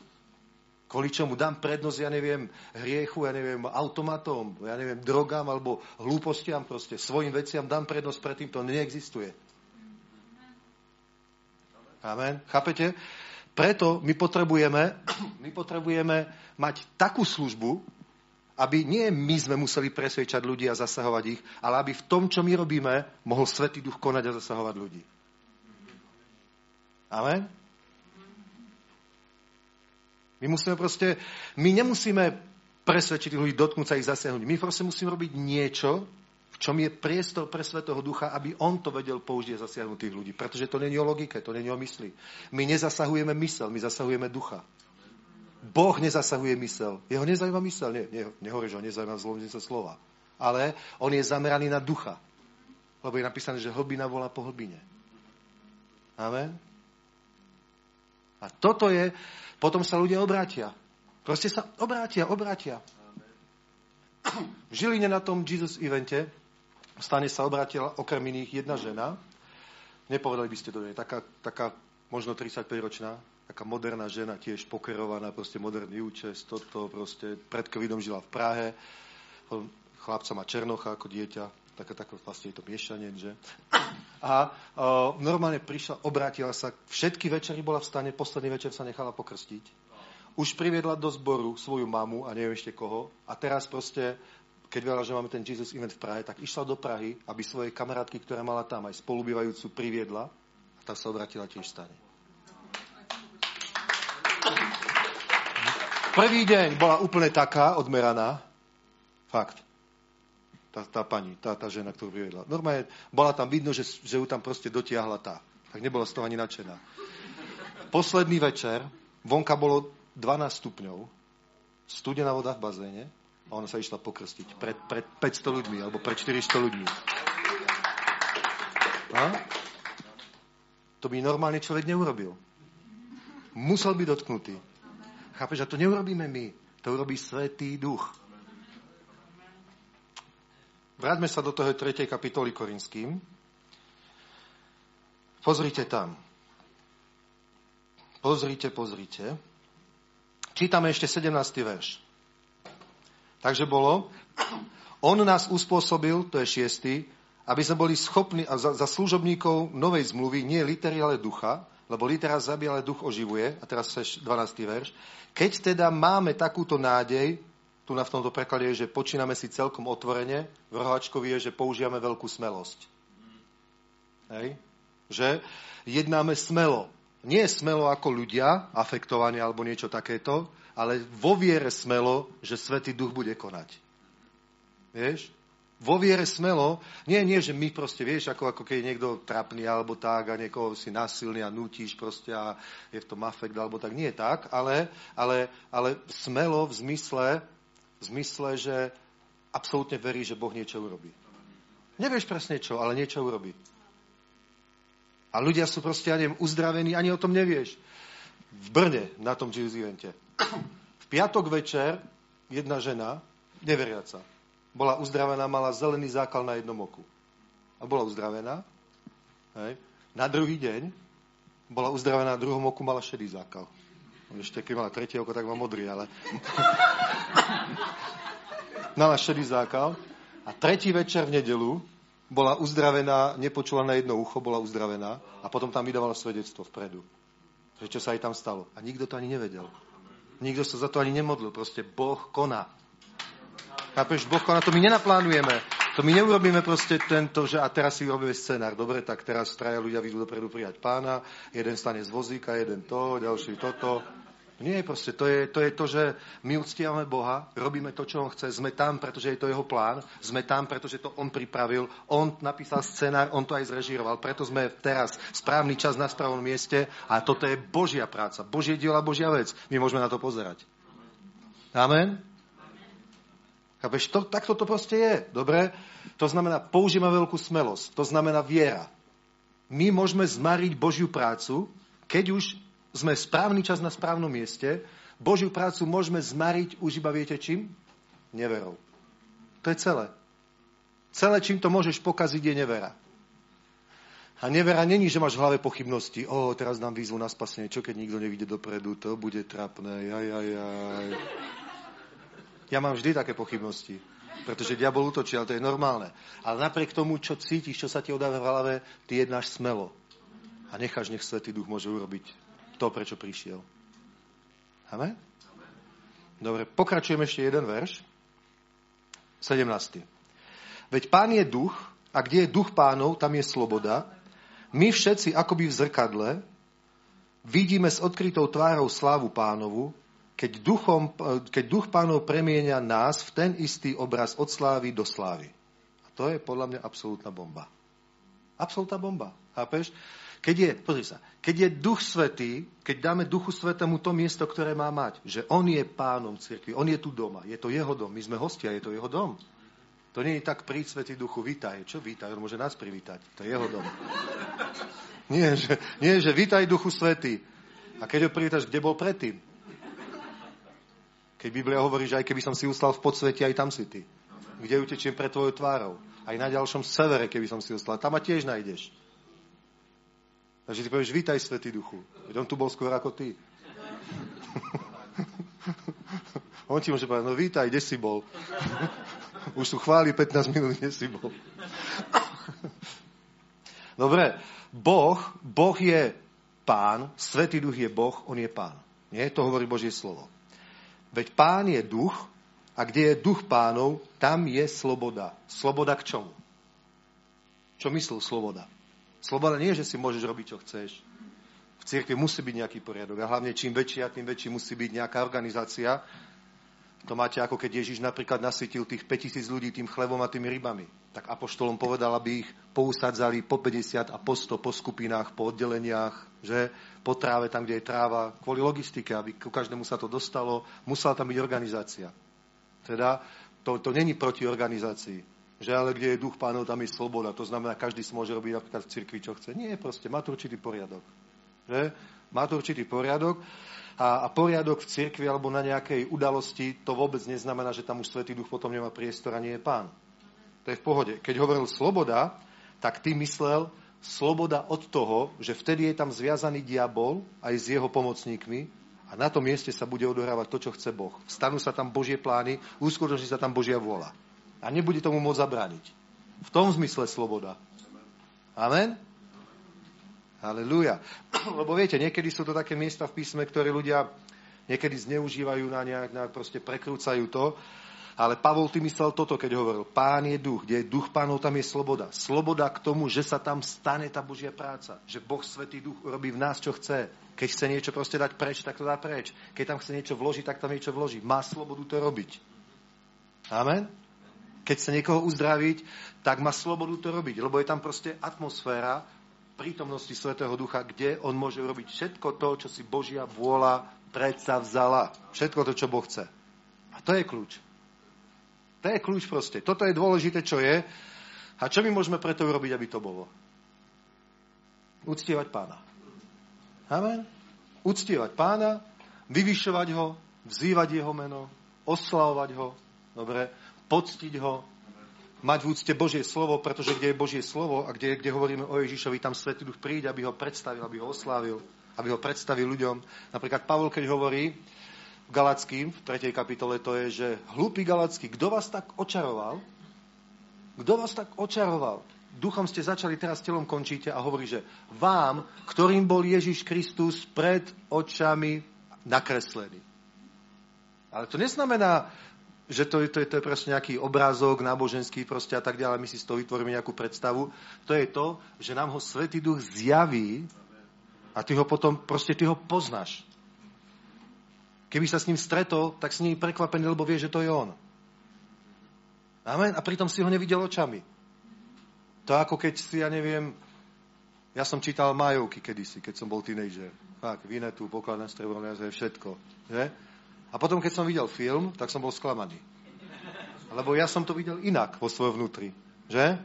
Kvôli čomu dám prednosť, ja neviem, hriechu, ja neviem, automatom, ja neviem, drogám alebo hlúpostiam proste, svojim veciam dám prednosť, predtým to neexistuje. Amen. Chápete? Preto my potrebujeme, my potrebujeme mať takú službu, aby nie my sme museli presvedčať ľudí a zasahovať ich, ale aby v tom, čo my robíme, mohol Svetý Duch konať a zasahovať ľudí. Amen? My musíme proste, my nemusíme presvedčiť ľudí, dotknúť sa ich, zasiahnuť. My proste musíme robiť niečo, čom je priestor pre Svetého Ducha, aby on to vedel použiť a ľudí. Pretože to není o logike, to není o mysli. My nezasahujeme mysel, my zasahujeme ducha. Boh nezasahuje mysel. Jeho nezaujíma mysel. Nie, nie, nehovorí, že ho nezaujíma zlovnice slova. ale on je zameraný na ducha. Lebo je napísané, že hlbina volá po hlbine. Amen. A toto je, potom sa ľudia obrátia. Proste sa obrátia, obrátia. V Žiline na tom Jesus evente stane sa obrátila okrem iných jedna žena. Nepovedali by ste do nej. Taká, taká možno 35-ročná, taká moderná žena, tiež pokerovaná, proste moderný účes, toto proste pred covidom žila v Prahe. Chlapca má Černocha ako dieťa, taká, taká vlastne je to miešanec, že? A o, normálne prišla, obrátila sa, všetky večery bola v stane, posledný večer sa nechala pokrstiť. Už priviedla do zboru svoju mamu a neviem ešte koho. A teraz proste, keď veľa, že máme ten Jesus event v Prahe, tak išla do Prahy, aby svojej kamarátky, ktorá mala tam aj spolubývajúcu, priviedla a tá sa obrátila tiež stane. Prvý deň bola úplne taká odmeraná. Fakt tá, tá pani, tá, tá žena, ktorú priviedla. Normálne bola tam vidno, že, že ju tam proste dotiahla tá. Tak nebola z toho ani nadšená. Posledný večer, vonka bolo 12 stupňov, studená voda v bazéne a ona sa išla pokrstiť pred, pred 500 ľuďmi alebo pred 400 ľuďmi. A? To by normálne človek neurobil. Musel byť dotknutý. Chápeš? A to neurobíme my. To urobí Svetý Duch. Vráťme sa do toho 3. kapitoly Korinským. Pozrite tam. Pozrite, pozrite. Čítame ešte 17. verš. Takže bolo, on nás uspôsobil, to je šiestý, aby sme boli schopní, a za, za služobníkov novej zmluvy, nie litery, ale ducha, lebo litera zabíja, ale duch oživuje. A teraz 12. verš. Keď teda máme takúto nádej, tu na v tomto preklade je, že počíname si celkom otvorene, v rohačkovi je, že používame veľkú smelosť. Hej? Že jednáme smelo. Nie smelo ako ľudia, afektovanie alebo niečo takéto, ale vo viere smelo, že Svetý Duch bude konať. Vieš? Vo viere smelo, nie, nie, že my proste, vieš, ako, ako keď je niekto trapný alebo tak a niekoho si nasilný a nutíš proste a je v tom afekt alebo tak. Nie tak, ale, ale, ale smelo v zmysle, v zmysle, že absolútne verí, že Boh niečo urobí. Nevieš presne čo, ale niečo urobí. A ľudia sú proste, ja neviem, uzdravení, ani o tom nevieš. V Brne, na tom Jesus. V piatok večer jedna žena, neveriaca, bola uzdravená, mala zelený zákal na jednom oku. A bola uzdravená. Hej. Na druhý deň bola uzdravená, na druhom oku mala šedý zákal. Ešte keď mala tretie oko, tak má modrý, ale... mala šedý zákal. A tretí večer v nedelu bola uzdravená, nepočula na jedno ucho, bola uzdravená a potom tam vydávala svedectvo vpredu. Že čo sa aj tam stalo. A nikto to ani nevedel. Nikto sa za to ani nemodlil. Proste Boh koná. Chápeš, Boh koná, to my nenaplánujeme. To my neurobíme proste tento, že a teraz si urobíme scenár. Dobre, tak teraz traja ľudia vyjdú dopredu prijať pána, jeden stane z vozíka, jeden to, ďalší toto. Nie, proste to je, to je to, že my uctievame Boha, robíme to, čo On chce, sme tam, pretože je to Jeho plán, sme tam, pretože to On pripravil, On napísal scenár, On to aj zrežíroval, preto sme teraz správny čas na správnom mieste a toto je Božia práca, Božie diela, Božia vec. My môžeme na to pozerať. Amen? Chápeš, to, takto to proste je. Dobre? To znamená, použijeme veľkú smelosť. To znamená viera. My môžeme zmariť Božiu prácu, keď už sme správny čas na správnom mieste. Božiu prácu môžeme zmariť už iba viete čím? Neverou. To je celé. Celé, čím to môžeš pokaziť, je nevera. A nevera není, že máš v hlave pochybnosti. O, teraz dám výzvu na spasenie. Čo keď nikto nevíde dopredu? To bude trapné. Jaj, jaj, jaj. Ja mám vždy také pochybnosti, pretože diabol útočí, ale to je normálne. Ale napriek tomu, čo cítiš, čo sa ti odáva v hlave, ty jednáš smelo. A necháš, nech Svetý Duch môže urobiť to, prečo prišiel. Amen? Dobre, pokračujeme ešte jeden verš. 17. Veď pán je duch, a kde je duch pánov, tam je sloboda. My všetci, akoby v zrkadle, vidíme s odkrytou tvárou slávu pánovu, keď, duchom, keď duch pánov premienia nás v ten istý obraz od slávy do slávy. A to je podľa mňa absolútna bomba. Absolútna bomba. Chápeš? Keď je, pozri sa, keď je duch svetý, keď dáme duchu svetému to miesto, ktoré má mať, že on je pánom cirkvi, on je tu doma, je to jeho dom, my sme hostia, je to jeho dom. To nie je tak príď, Svetý Duchu, vítaj. Čo vítaj? On môže nás privítať. To je jeho dom. Nie, že, nie, že vítaj Duchu Svetý. A keď ho privítaš, kde bol predtým? Keď Biblia hovorí, že aj keby som si ustal v podsvete, aj tam si ty. Kde utečiem pre tvojou tvárou? Aj na ďalšom severe, keby som si ustal. Tam ma tiež nájdeš. Takže ty povieš, vítaj Svetý Duchu. Veď on tu bol skôr ako ty. on ti môže povedať, no vítaj, kde si bol? Už tu chváli 15 minút, kde si bol. Dobre, Boh, Boh je pán, Svetý duch je Boh, on je pán. Nie, to hovorí Božie slovo. Veď pán je duch a kde je duch pánov, tam je sloboda. Sloboda k čomu? Čo myslel sloboda? Sloboda nie je, že si môžeš robiť, čo chceš. V cirkvi musí byť nejaký poriadok. A hlavne čím väčšia, tým väčší musí byť nejaká organizácia. To máte ako keď Ježiš napríklad nasytil tých 5000 ľudí tým chlebom a tými rybami tak apoštolom povedal, aby ich pousadzali po 50 a po 100 po skupinách, po oddeleniach, že po tráve, tam, kde je tráva, kvôli logistike, aby ku každému sa to dostalo, musela tam byť organizácia. Teda to, to není proti organizácii. Že ale kde je duch pánov, tam je sloboda. To znamená, každý si môže robiť napríklad v cirkvi, čo chce. Nie, proste má to určitý poriadok. Že? Má to určitý poriadok. A, a poriadok v cirkvi alebo na nejakej udalosti, to vôbec neznamená, že tam už Svetý duch potom nemá priestor a nie je pán. To je v pohode. Keď hovoril sloboda, tak ty myslel sloboda od toho, že vtedy je tam zviazaný diabol aj s jeho pomocníkmi a na tom mieste sa bude odohrávať to, čo chce Boh. Vstanú sa tam Božie plány, uskutoční sa tam Božia vôľa. A nebude tomu môcť zabrániť. V tom zmysle sloboda. Amen? Halelúja. Lebo viete, niekedy sú to také miesta v písme, ktoré ľudia niekedy zneužívajú na nejak, na proste prekrúcajú to. Ale Pavol ty myslel toto, keď hovoril, pán je duch, kde je duch pánov, tam je sloboda. Sloboda k tomu, že sa tam stane tá Božia práca. Že Boh Svetý duch robí v nás, čo chce. Keď chce niečo proste dať preč, tak to dá preč. Keď tam chce niečo vložiť, tak tam niečo vloží. Má slobodu to robiť. Amen? Keď chce niekoho uzdraviť, tak má slobodu to robiť. Lebo je tam proste atmosféra prítomnosti Svetého Ducha, kde on môže robiť všetko to, čo si Božia vôľa predsa vzala. Všetko to, čo Boh chce. A to je kľúč. To je kľúč proste. Toto je dôležité, čo je. A čo my môžeme preto urobiť, aby to bolo? Uctievať pána. Amen? Uctievať pána, vyvyšovať ho, vzývať jeho meno, oslavovať ho, dobre, poctiť ho, mať v úcte Božie slovo, pretože kde je Božie slovo a kde, kde hovoríme o Ježišovi, tam Svetý Duch príde, aby ho predstavil, aby ho oslávil, aby ho predstavil ľuďom. Napríklad Pavol, keď hovorí, Galackým, v 3. kapitole, to je, že hlupý Galacký, kto vás tak očaroval? Kto vás tak očaroval? Duchom ste začali, teraz telom končíte a hovorí, že vám, ktorým bol Ježiš Kristus pred očami nakreslený. Ale to neznamená, že to, to, to je proste nejaký obrázok náboženský proste a tak ďalej, my si z toho vytvoríme nejakú predstavu. To je to, že nám ho Svetý Duch zjaví a ty ho potom, proste ty ho poznáš. Keby sa s ním stretol, tak s ním prekvapený, lebo vie, že to je on. Amen. A pritom si ho nevidel očami. To ako keď si, ja neviem, ja som čítal Majovky kedysi, keď som bol tínejdžer. Tak, Vinetu, poklad na strebrom jaze, všetko. Že? A potom, keď som videl film, tak som bol sklamaný. Lebo ja som to videl inak vo svojom vnútri. Že?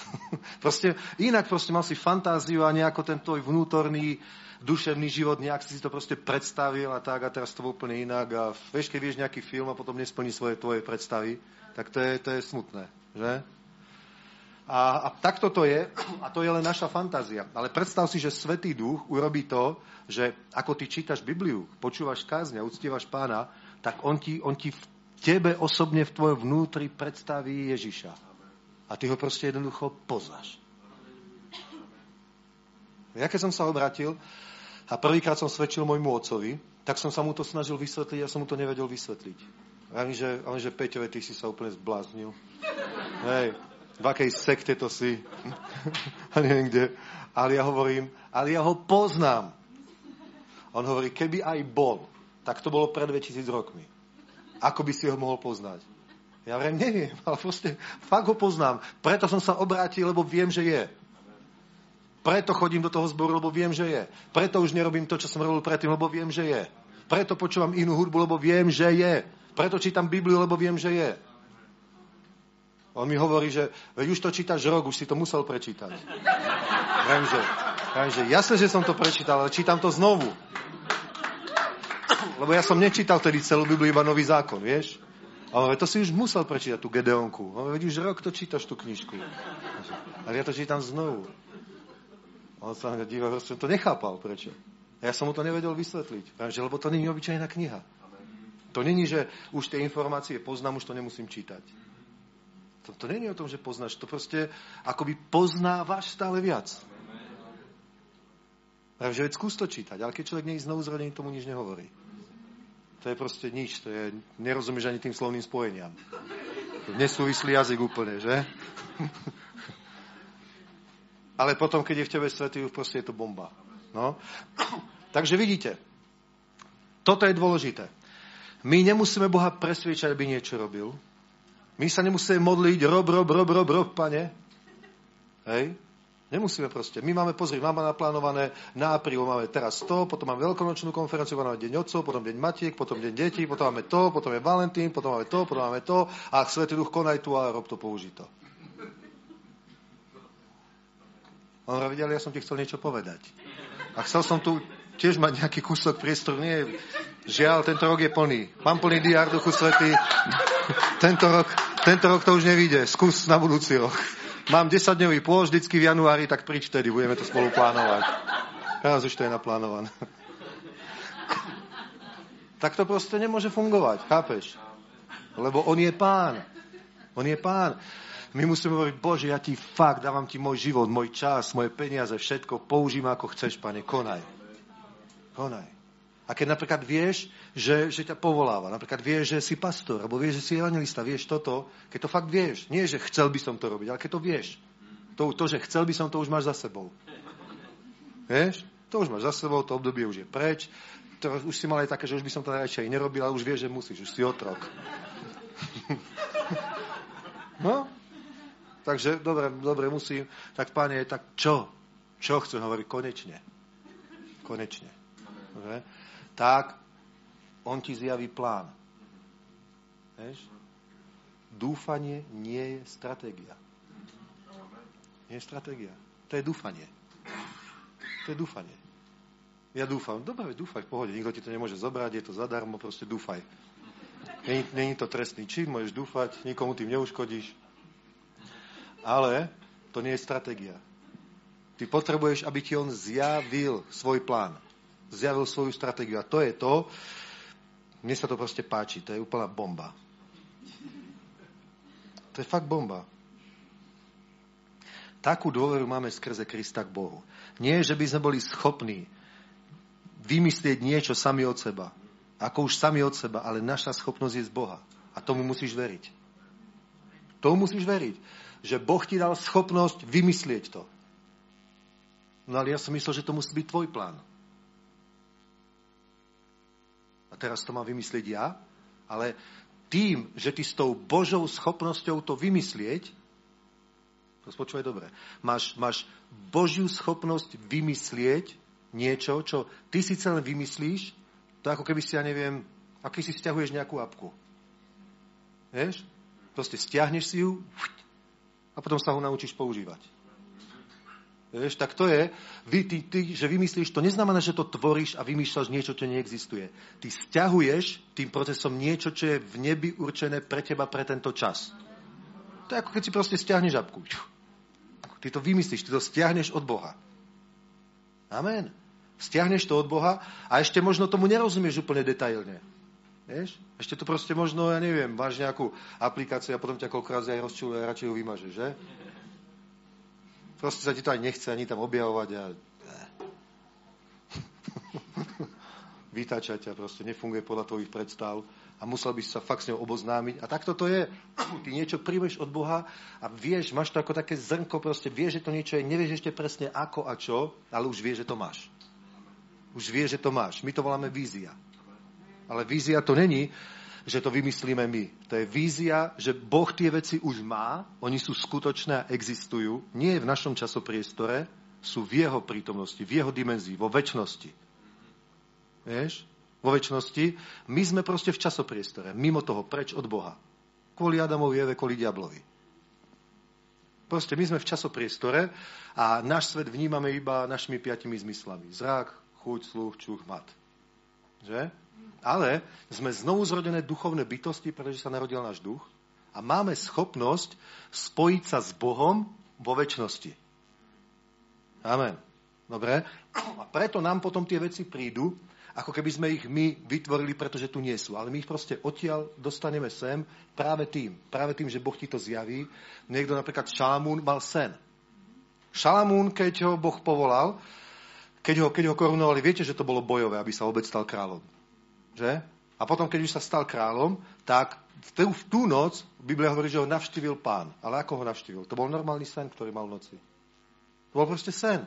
proste inak proste mal si fantáziu a nejako ten tvoj vnútorný duševný život, nejak si to proste predstavil a tak a teraz to úplne inak a vieš, keď vieš nejaký film a potom nesplní svoje tvoje predstavy, tak to je, to je smutné, že? A, a takto to je, a to je len naša fantázia. Ale predstav si, že Svetý Duch urobí to, že ako ty čítaš Bibliu, počúvaš kázňa, uctievaš pána, tak on ti, on ti v tebe osobne v tvojom vnútri predstaví Ježiša. A ty ho proste jednoducho poznáš. Ja keď som sa obratil, a prvýkrát som svedčil môjmu otcovi, tak som sa mu to snažil vysvetliť a som mu to nevedel vysvetliť. A že, a že Peťove, ty si sa úplne zbláznil. Hej, v akej sekte to si. a neviem kde. Ale ja hovorím, ale ja ho poznám. On hovorí, keby aj bol, tak to bolo pred 2000 rokmi. Ako by si ho mohol poznať? Ja hovorím, neviem, ale proste fakt ho poznám. Preto som sa obrátil, lebo viem, že je. Preto chodím do toho zboru, lebo viem, že je. Preto už nerobím to, čo som robil predtým, lebo viem, že je. Preto počúvam inú hudbu, lebo viem, že je. Preto čítam Bibliu, lebo viem, že je. On mi hovorí, že veď už to čítaš rok, už si to musel prečítať. Viem, že, viem, že jasne, že som to prečítal, ale čítam to znovu. Lebo ja som nečítal tedy celú Bibliu, iba nový zákon, vieš? Ale to si už musel prečítať, tú Gedeonku. Ale veď už rok to čítaš, tú knižku. Ale ja to čítam znovu. On sa na díva, som to nechápal, prečo. A ja som mu to nevedel vysvetliť. Že, lebo to není obyčajná kniha. To není, že už tie informácie poznám, už to nemusím čítať. To, to není o tom, že poznáš, to proste akoby poznávaš stále viac. Takže veď skús to čítať, ale keď človek nie je znovu zrodený, tomu nič nehovorí. To je proste nič, to je, nerozumieš ani tým slovným spojeniam. Nesúvislý jazyk úplne, že? ale potom, keď je v tebe svetý, proste je to bomba. No. Takže vidíte, toto je dôležité. My nemusíme Boha presviečať, aby niečo robil. My sa nemusíme modliť, rob, rob, rob, rob, rob, pane. Hej? Nemusíme proste. My máme, pozri, máme naplánované na apríl, máme teraz to, potom máme veľkonočnú konferenciu, máme deň otcov, potom deň matiek, potom deň detí, potom máme to, potom je Valentín, potom máme to, potom máme to a Svetý Duch konaj tu a rob to, použij. On hovorí, ale ja som ti chcel niečo povedať. A chcel som tu tiež mať nejaký kúsok priestoru. Nie, žiaľ, tento rok je plný. Mám plný diár, Duchu Svetý. Tento rok, tento rok to už nevíde. Skús na budúci rok. Mám 10-dňový pôž vždycky v januári, tak príď vtedy, budeme to spolu plánovať. Teraz už to je naplánované. tak to proste nemôže fungovať, chápeš? Lebo on je pán. On je pán. My musíme hovoriť, Bože, ja ti fakt dávam ti môj život, môj čas, moje peniaze, všetko, použím ako chceš, pane, konaj. Konaj. A keď napríklad vieš, že, že ťa povoláva, napríklad vieš, že si pastor, alebo vieš, že si evangelista, vieš toto, keď to fakt vieš, nie, že chcel by som to robiť, ale keď to vieš, to, to že chcel by som, to už máš za sebou. Vieš? To už máš za sebou, to obdobie už je preč, to, už si mal aj také, že už by som to najradšej nerobil, ale už vieš, že musíš, už si otrok. no? Takže, dobre, dobre, musím. Tak, páne, tak čo? Čo chcem hovoriť? Konečne. Konečne. Dobre? Tak on ti zjaví plán. Vieš? Dúfanie nie je stratégia. Nie je stratégia. To je dúfanie. To je dúfanie. Ja dúfam. Dobre, dúfaj, v pohode. Nikto ti to nemôže zobrať, je to zadarmo, proste dúfaj. Není, není to trestný čin, môžeš dúfať, nikomu tým neuškodíš. Ale to nie je stratégia. Ty potrebuješ, aby ti on zjavil svoj plán zjavil svoju stratégiu. A to je to, mne sa to proste páči, to je úplná bomba. To je fakt bomba. Takú dôveru máme skrze Krista k Bohu. Nie, že by sme boli schopní vymyslieť niečo sami od seba. Ako už sami od seba, ale naša schopnosť je z Boha. A tomu musíš veriť. Tomu musíš veriť. Že Boh ti dal schopnosť vymyslieť to. No ale ja som myslel, že to musí byť tvoj plán. Teraz to mám vymyslieť ja, ale tým, že ty s tou Božou schopnosťou to vymyslieť, to dobre, máš, máš Božiu schopnosť vymyslieť niečo, čo ty si len vymyslíš, to ako keby si, ja neviem, aký si stiahuješ nejakú apku. Vieš? Proste stiahneš si ju a potom sa ho naučíš používať. Vieš, tak to je, vy, ty, ty, že vymyslíš, to neznamená, že to tvoríš a vymýšľaš niečo, čo neexistuje. Ty stiahuješ tým procesom niečo, čo je v nebi určené pre teba pre tento čas. To je ako keď si proste stiahneš žabku. Ty to vymyslíš, ty to stiahneš od Boha. Amen. Stiahneš to od Boha a ešte možno tomu nerozumieš úplne detailne. Vieš? Ešte to proste možno, ja neviem, máš nejakú aplikáciu a potom ťa koľkokrát aj rozčuluje a radšej ju vymažeš, že? Proste sa ti to aj nechce ani tam objavovať a vytačať ťa, proste nefunguje podľa tvojich predstav a musel by si sa fakt s ňou oboznámiť. A takto to je. Ty niečo príjmeš od Boha a vieš, máš to ako také zrnko, proste vieš, že to niečo je, nevieš ešte presne ako a čo, ale už vieš, že to máš. Už vieš, že to máš. My to voláme vízia. Ale vízia to není, že to vymyslíme my. To je vízia, že Boh tie veci už má, oni sú skutočné a existujú, nie v našom časopriestore, sú v jeho prítomnosti, v jeho dimenzii, vo väčšnosti. Vieš? Vo väčšnosti. My sme proste v časopriestore, mimo toho, preč od Boha. Kvôli Adamovi, Eve, kvôli diablovi. Proste my sme v časopriestore a náš svet vnímame iba našimi piatimi zmyslami. Zrak, chuť, sluch, čuch, mat. Že? Ale sme znovu zrodené duchovné bytosti, pretože sa narodil náš duch a máme schopnosť spojiť sa s Bohom vo väčšnosti. Amen. Dobre? A preto nám potom tie veci prídu, ako keby sme ich my vytvorili, pretože tu nie sú. Ale my ich proste odtiaľ dostaneme sem práve tým. Práve tým, že Boh ti to zjaví. Niekto napríklad Šalamún mal sen. Šalamún, keď ho Boh povolal, keď ho, keď ho korunovali, viete, že to bolo bojové, aby sa obec stal kráľom. Že? A potom, keď už sa stal kráľom, tak v tú, v tú noc Biblia hovorí, že ho navštívil pán. Ale ako ho navštívil? To bol normálny sen, ktorý mal v noci. To bol proste sen.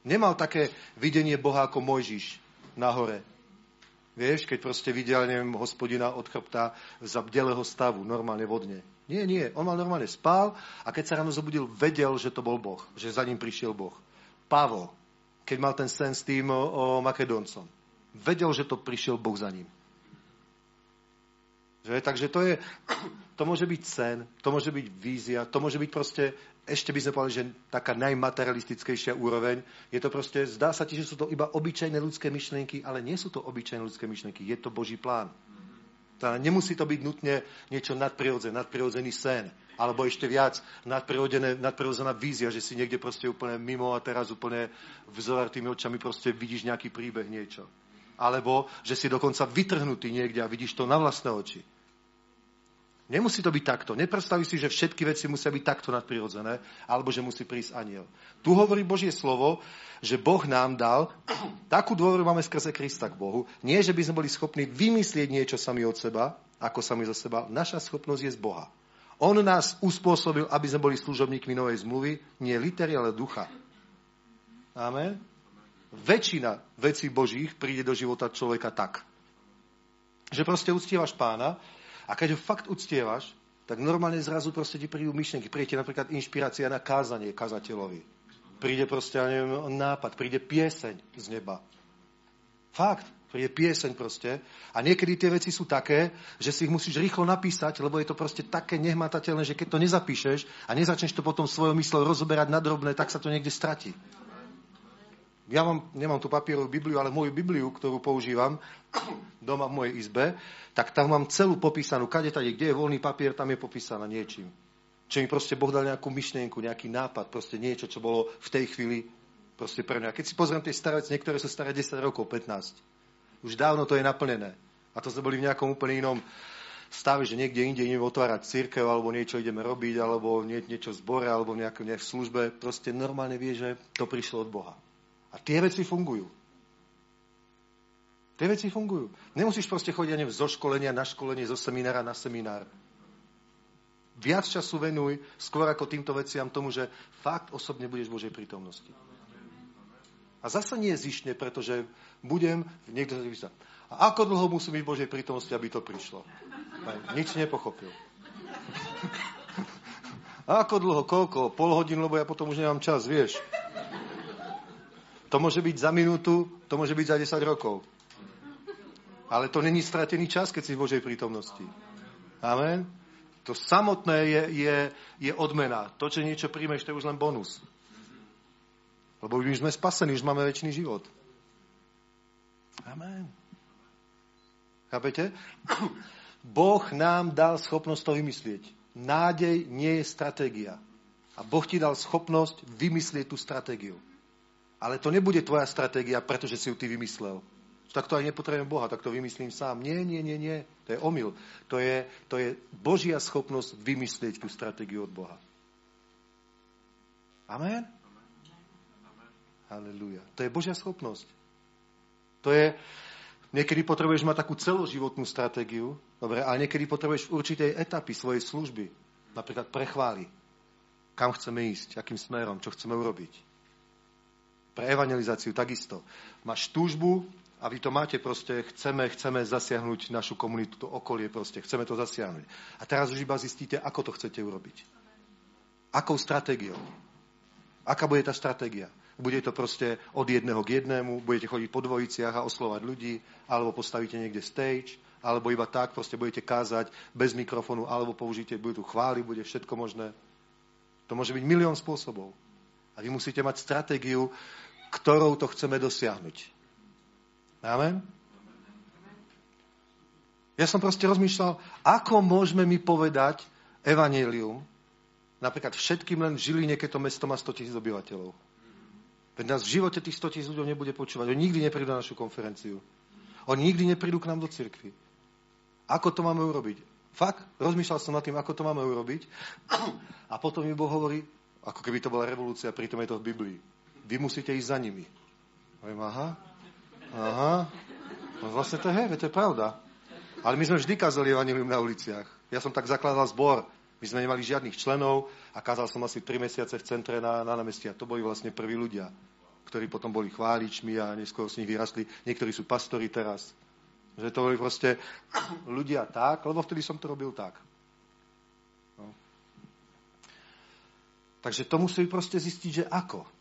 Nemal také videnie Boha ako Mojžiš na hore. Vieš, keď proste videl, neviem, hospodina od chrbta za bdelého stavu, normálne vodne. Nie, nie, on mal normálne spál a keď sa ráno zobudil, vedel, že to bol Boh, že za ním prišiel Boh. Pavol, keď mal ten sen s tým o, o Makedóncom, vedel, že to prišiel Boh za ním. Že? Takže to, je, to môže byť sen, to môže byť vízia, to môže byť proste, ešte by sme povedali, že taká najmaterialistickejšia úroveň. Je to proste, zdá sa ti, že sú to iba obyčajné ľudské myšlienky, ale nie sú to obyčajné ľudské myšlienky, je to Boží plán. Tá, nemusí to byť nutne niečo nadprirodzené, nadprirodzený sen, alebo ešte viac nadprirodzená vízia, že si niekde proste úplne mimo a teraz úplne vzoratými očami proste vidíš nejaký príbeh, niečo alebo že si dokonca vytrhnutý niekde a vidíš to na vlastné oči. Nemusí to byť takto. Nepredstaví si, že všetky veci musia byť takto nadprirodzené, alebo že musí prísť aniel. Tu hovorí Božie slovo, že Boh nám dal, takú dôveru máme skrze Krista k Bohu. Nie, že by sme boli schopní vymyslieť niečo sami od seba, ako sami zo seba. Naša schopnosť je z Boha. On nás uspôsobil, aby sme boli služobníkmi novej zmluvy, nie litery, ale ducha. Amen väčšina vecí Božích príde do života človeka tak. Že proste uctievaš pána a keď ho fakt uctievaš, tak normálne zrazu proste ti prídu myšlenky. Príde napríklad inšpirácia na kázanie kazateľovi. Príde proste, ja neviem, nápad, príde pieseň z neba. Fakt, príde pieseň proste. A niekedy tie veci sú také, že si ich musíš rýchlo napísať, lebo je to proste také nehmatateľné, že keď to nezapíšeš a nezačneš to potom svojou myslou rozoberať na drobné, tak sa to niekde stratí ja mám, nemám tú papierovú Bibliu, ale moju Bibliu, ktorú používam doma v mojej izbe, tak tam mám celú popísanú, kade tady, kde je voľný papier, tam je popísaná niečím. Čo mi proste Boh dal nejakú myšlienku, nejaký nápad, proste niečo, čo bolo v tej chvíli proste pre mňa. Keď si pozriem tie staré veci, niektoré sú staré 10 rokov, 15. Už dávno to je naplnené. A to sme boli v nejakom úplne inom stave, že niekde inde ideme otvárať církev, alebo niečo ideme robiť, alebo nie, niečo v zbore, alebo v nejakej službe. Proste normálne vie, že to prišlo od Boha. A tie veci fungujú. Tie veci fungujú. Nemusíš proste chodiť ani zo školenia na školenie, zo seminára na seminár. Viac času venuj skôr ako týmto veciam tomu, že fakt osobne budeš v Božej prítomnosti. A zase nie zišne, pretože budem, niekto sa vysa, a ako dlho musím byť v Božej prítomnosti, aby to prišlo? Nič nepochopil. A ako dlho, koľko? Pol hodinu, lebo ja potom už nemám čas, vieš. To môže byť za minútu, to môže byť za 10 rokov. Ale to není stratený čas, keď si v Božej prítomnosti. Amen. To samotné je, je, je odmena. To, čo niečo príjmeš, to je už len bonus. Lebo už sme spasení, už máme väčší život. Amen. Chápete? Boh nám dal schopnosť to vymyslieť. Nádej nie je stratégia. A Boh ti dal schopnosť vymyslieť tú stratégiu. Ale to nebude tvoja stratégia, pretože si ju ty vymyslel. Tak to aj nepotrebujem Boha, tak to vymyslím sám. Nie, nie, nie, nie. To je omyl. To je, to je Božia schopnosť vymyslieť tú stratégiu od Boha. Amen? Halelúja. To je Božia schopnosť. To je, niekedy potrebuješ mať takú celoživotnú stratégiu, dobre, ale niekedy potrebuješ v určitej etapy svojej služby, napríklad prechváli, kam chceme ísť, akým smerom, čo chceme urobiť pre evangelizáciu takisto. Máš túžbu a vy to máte proste, chceme, chceme zasiahnuť našu komunitu, to okolie proste, chceme to zasiahnuť. A teraz už iba zistíte, ako to chcete urobiť. Akou stratégiou. Aká bude tá stratégia? Bude to proste od jedného k jednému, budete chodiť po dvojiciach a oslovať ľudí, alebo postavíte niekde stage, alebo iba tak proste budete kázať bez mikrofónu, alebo použite, budú chváli, bude všetko možné. To môže byť milión spôsobov. A vy musíte mať stratégiu, ktorou to chceme dosiahnuť. Amen? Ja som proste rozmýšľal, ako môžeme mi povedať evanelium, napríklad všetkým len v Žiline, keď to mesto má 100 tisíc obyvateľov. Veď nás v živote tých 100 tisíc ľuďov nebude počúvať. Oni nikdy neprídu na našu konferenciu. Oni nikdy neprídu k nám do cirkvi. Ako to máme urobiť? Fakt, rozmýšľal som nad tým, ako to máme urobiť. A potom mi Boh hovorí, ako keby to bola revolúcia, pritom je to v Biblii. Vy musíte ísť za nimi. Hovorím, aha, aha. No vlastne to je, to je pravda. Ale my sme vždy kázali evanilium na uliciach. Ja som tak zakladal zbor. My sme nemali žiadnych členov a kázal som asi 3 mesiace v centre na, na námestí. A to boli vlastne prví ľudia, ktorí potom boli chváličmi a neskôr z nich vyrastli. Niektorí sú pastori teraz. Že to boli proste ľudia tak, lebo vtedy som to robil tak. No. Takže to musí proste zistiť, že ako.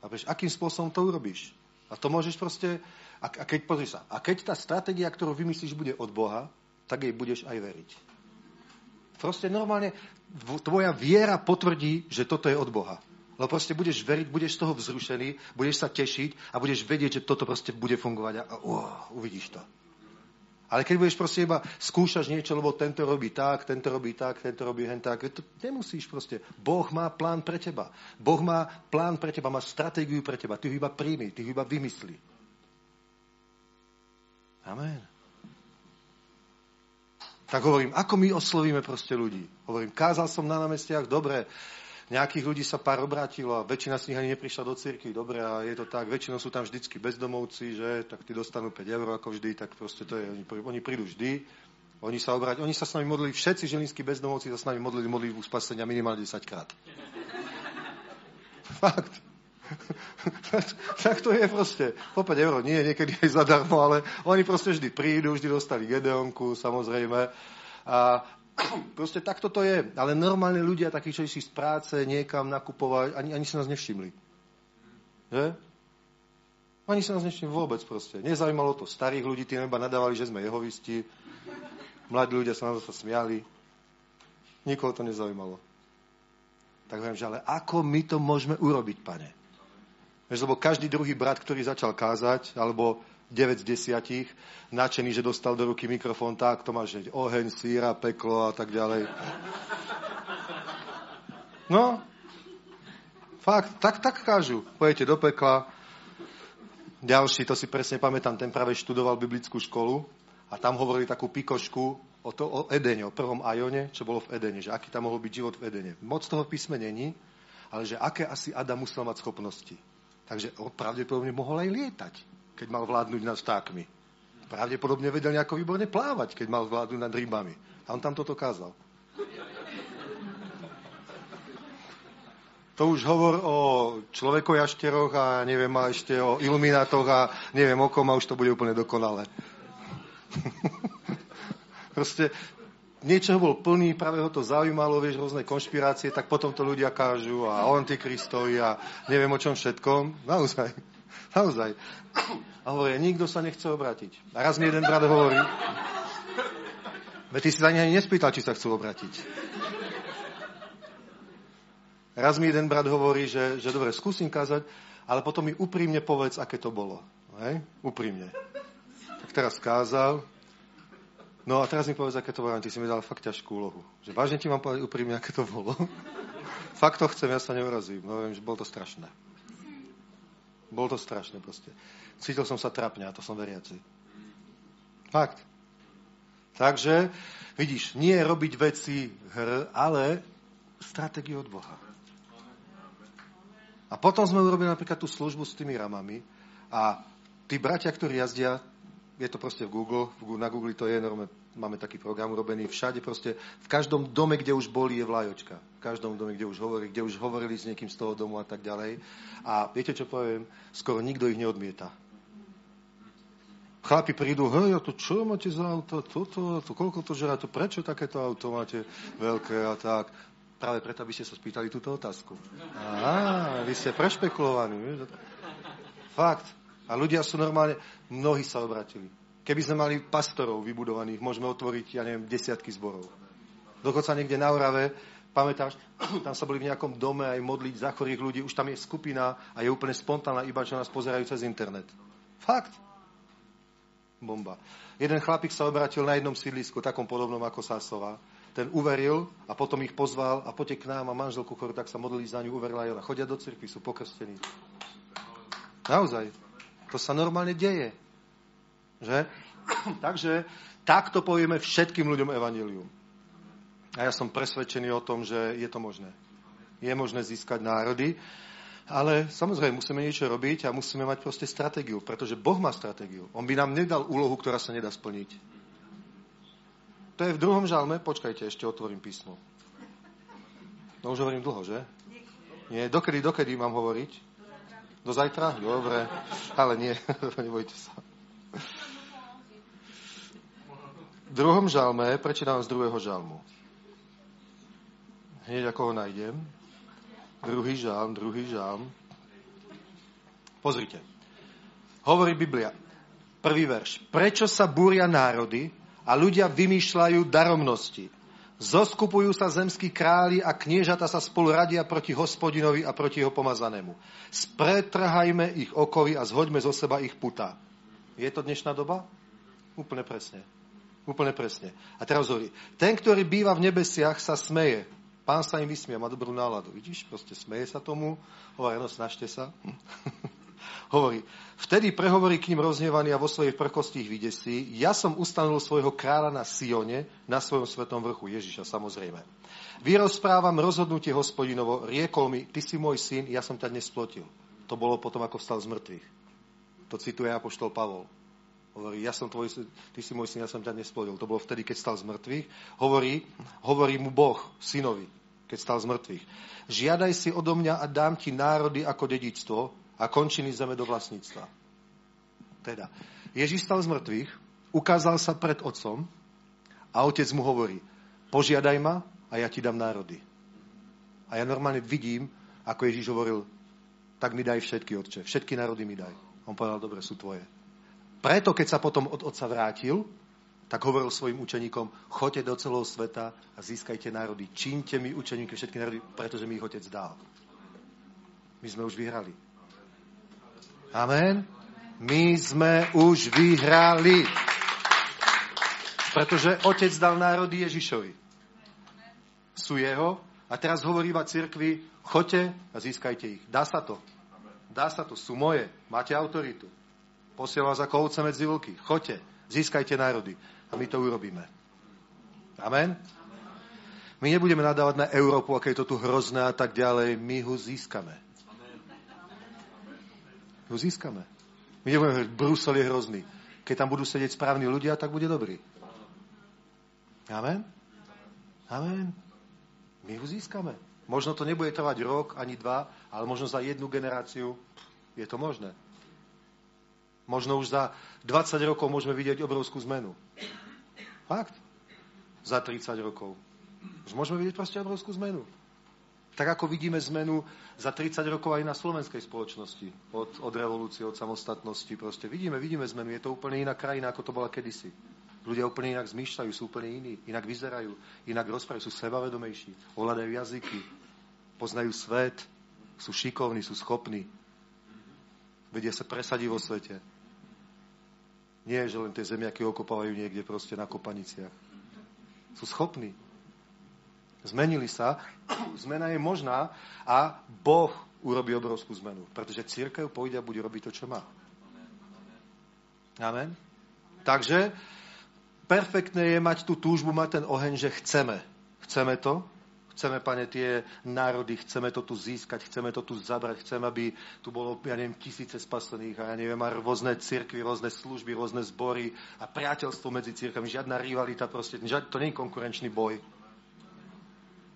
A vieš, akým spôsobom to urobíš. A to môžeš proste a, a keď, pozri sa, a keď tá stratégia, ktorú vymyslíš, bude od Boha, tak jej budeš aj veriť. Proste normálne tvoja viera potvrdí, že toto je od Boha. Lebo proste budeš veriť, budeš z toho vzrušený, budeš sa tešiť a budeš vedieť, že toto proste bude fungovať a, uh, uvidíš to. Ale keď budeš proste iba skúšaš niečo, lebo tento robí tak, tento robí tak, tento robí hen tak, to nemusíš proste. Boh má plán pre teba. Boh má plán pre teba, má stratégiu pre teba. Ty ho iba príjmi, ty ho iba vymyslí. Amen. Tak hovorím, ako my oslovíme proste ľudí? Hovorím, kázal som na námestiach, dobre, nejakých ľudí sa pár obrátilo a väčšina z nich ani neprišla do cirkvi, dobre, a je to tak, väčšinou sú tam vždycky bezdomovci, že, tak tí dostanú 5 eur ako vždy, tak proste to je, oni, oni prídu vždy, oni sa obráť, oni sa s nami modlili, všetci žilinskí bezdomovci sa s nami modlili modlitbu spasenia minimálne 10 krát. Fakt tak to je proste. Po 5 eur nie, niekedy aj zadarmo, ale oni proste vždy prídu, vždy dostali Gedeonku, samozrejme. A proste takto to je. Ale normálne ľudia, takí, čo išli z práce niekam nakupovať, ani, ani sa nás nevšimli. Že? Ani sa nás nevšimli vôbec proste. Nezaujímalo to starých ľudí, tým iba nadávali, že sme jehovisti. Mladí ľudia sa nás sa smiali. Nikoho to nezaujímalo. Tak hovorím, že ale ako my to môžeme urobiť, pane? Vieš, lebo každý druhý brat, ktorý začal kázať, alebo 9 z 10, nadšený, že dostal do ruky mikrofón, tak to máš oheň, síra, peklo a tak ďalej. No, fakt, tak, tak kážu. Pojete do pekla. Ďalší, to si presne pamätám, ten práve študoval biblickú školu a tam hovorili takú pikošku o, to, o Edene, o prvom Ajone, čo bolo v Edene, že aký tam mohol byť život v Edene. Moc toho písme není, ale že aké asi Adam musel mať schopnosti. Takže on pravdepodobne mohol aj lietať, keď mal vládnuť nad vtákmi. Pravdepodobne vedel nejako výborne plávať, keď mal vládnuť nad rybami. A on tam toto kázal. To už hovor o človekojašteroch a neviem, a ešte o iluminátoch a neviem o kom a už to bude úplne dokonalé. Proste niečo bol plný, práve ho to zaujímalo, vieš, rôzne konšpirácie, tak potom to ľudia kážu a Antikristovi a neviem o čom všetkom. Naozaj. Naozaj. A hovorí, nikto sa nechce obrátiť. A raz mi jeden brat hovorí, veď ty si sa ani nespýtal, či sa chcú obrátiť. Raz mi jeden brat hovorí, že, že dobre, skúsim kázať, ale potom mi úprimne povedz, aké to bolo. Hej? Úprimne. Tak teraz kázal, No a teraz mi povedz, aké to bolo. Ty si mi dal fakt ťažkú úlohu. Že vážne ti mám povedať úprimne, aké to bolo. fakt to chcem, ja sa neurazím. No viem, že bolo to strašné. Bolo to strašné proste. Cítil som sa trapne a to som veriaci. Fakt. Takže, vidíš, nie robiť veci hr, ale stratégiu od Boha. A potom sme urobili napríklad tú službu s tými ramami a tí bratia, ktorí jazdia, je to proste v Google, na Google to je normálne, máme taký program urobený, všade proste, v každom dome, kde už boli, je vlajočka. V každom dome, kde už hovorili, kde už hovorili s niekým z toho domu a tak ďalej. A viete, čo poviem? Skoro nikto ich neodmieta. Chlapi prídu, hej, a to čo máte za auto, toto, to, koľko to žerá, to prečo takéto auto máte veľké a tak. Práve preto, aby ste sa spýtali túto otázku. Á, vy ste prešpekulovaní. Fakt. A ľudia sú normálne, mnohí sa obratili. Keby sme mali pastorov vybudovaných, môžeme otvoriť, ja neviem, desiatky zborov. Dokonca niekde na Orave, pamätáš, tam sa boli v nejakom dome aj modliť za chorých ľudí, už tam je skupina a je úplne spontánna, iba čo nás pozerajú cez internet. Fakt. Bomba. Jeden chlapík sa obratil na jednom sídlisku, takom podobnom ako Sásova. Ten uveril a potom ich pozval a poďte k nám a manželku chorú, tak sa modlili za ňu, uverila aj ona. Chodia do cirkvi, sú pokrstení. Naozaj. To sa normálne deje. Že? Takže takto povieme všetkým ľuďom evanelium. A ja som presvedčený o tom, že je to možné. Je možné získať národy, ale samozrejme musíme niečo robiť a musíme mať proste stratégiu, pretože Boh má stratégiu. On by nám nedal úlohu, ktorá sa nedá splniť. To je v druhom žalme. Počkajte, ešte otvorím písmo. No už hovorím dlho, že? Nie, dokedy, dokedy mám hovoriť? Do zajtra? Dobre. Ale nie, nebojte sa. V druhom žalme, prečítam z druhého žalmu. Hneď ako ho nájdem. Druhý žalm, druhý žalm. Pozrite. Hovorí Biblia. Prvý verš. Prečo sa búria národy a ľudia vymýšľajú daromnosti? Zoskupujú sa zemskí králi a kniežata sa spolu radia proti hospodinovi a proti jeho pomazanému. Spretrhajme ich okovy a zhoďme zo seba ich puta. Je to dnešná doba? Úplne presne. Úplne presne. A teraz hovorí, ten, ktorý býva v nebesiach, sa smeje. Pán sa im vysmie, má dobrú náladu. Vidíš, proste smeje sa tomu, hovorí, no snažte sa. hovorí, vtedy prehovorí k ním rozhnevaný a vo svojej prkosti ich vydesí. Ja som ustanovil svojho kráľa na Sione, na svojom svetom vrchu Ježiša, samozrejme. Vyrozprávam rozhodnutie hospodinovo, riekol mi, ty si môj syn, ja som ťa dnes splotil. To bolo potom, ako vstal z mŕtvych. To cituje apoštol Pavol. Hovorí, ja som tvoj, ty si môj syn, ja som ťa dnes splodil. To bolo vtedy, keď stal z mŕtvych. Hovorí, hovorí mu Boh, synovi, keď stal z mŕtvych. Žiadaj si odo mňa a dám ti národy ako dedičstvo a končiny zeme do vlastníctva. Teda, Ježiš stal z mŕtvych, ukázal sa pred otcom a otec mu hovorí, požiadaj ma a ja ti dám národy. A ja normálne vidím, ako Ježiš hovoril, tak mi daj všetky, otče, všetky národy mi daj. On povedal, dobre, sú tvoje. Preto, keď sa potom od otca vrátil, tak hovoril svojim učeníkom, choďte do celého sveta a získajte národy. Čínte mi učeníky všetky národy, pretože mi ich otec dal. My sme už vyhrali. Amen. My sme už vyhrali. Pretože otec dal národy Ježišovi. Sú jeho a teraz hovorí iba cirkvi, choďte a získajte ich. Dá sa to. Dá sa to. Sú moje. Máte autoritu. Posielam vás ako ovce medzi vlky. Choďte, získajte národy. A my to urobíme. Amen? My nebudeme nadávať na Európu, aké je to tu hrozné a tak ďalej. My ho získame. Ho získame. My nebudeme hovoriť, Brusel je hrozný. Keď tam budú sedieť správni ľudia, tak bude dobrý. Amen? Amen. My ho získame. Možno to nebude trvať rok ani dva, ale možno za jednu generáciu je to možné. Možno už za 20 rokov môžeme vidieť obrovskú zmenu. Fakt. Za 30 rokov. Už môžeme vidieť proste obrovskú zmenu. Tak ako vidíme zmenu za 30 rokov aj na slovenskej spoločnosti. Od, od revolúcie, od samostatnosti. Proste vidíme, vidíme zmenu. Je to úplne iná krajina, ako to bola kedysi. Ľudia úplne inak zmýšľajú, sú úplne iní, inak vyzerajú, inak rozprávajú, sú sebavedomejší, ovládajú jazyky, poznajú svet, sú šikovní, sú schopní, vedia sa presadiť vo svete. Nie, že len tie zemiaky okopávajú niekde proste na kopaniciach. Sú schopní. Zmenili sa. Zmena je možná a Boh urobí obrovskú zmenu. Pretože církev pôjde a bude robiť to, čo má. Amen. Takže perfektné je mať tú túžbu, mať ten oheň, že chceme. Chceme to, Chceme, pane, tie národy, chceme to tu získať, chceme to tu zabrať, chceme, aby tu bolo, ja neviem, tisíce spasených a ja neviem, a rôzne cirkvy, rôzne služby, rôzne zbory a priateľstvo medzi cirkvami, žiadna rivalita proste, to nie je konkurenčný boj.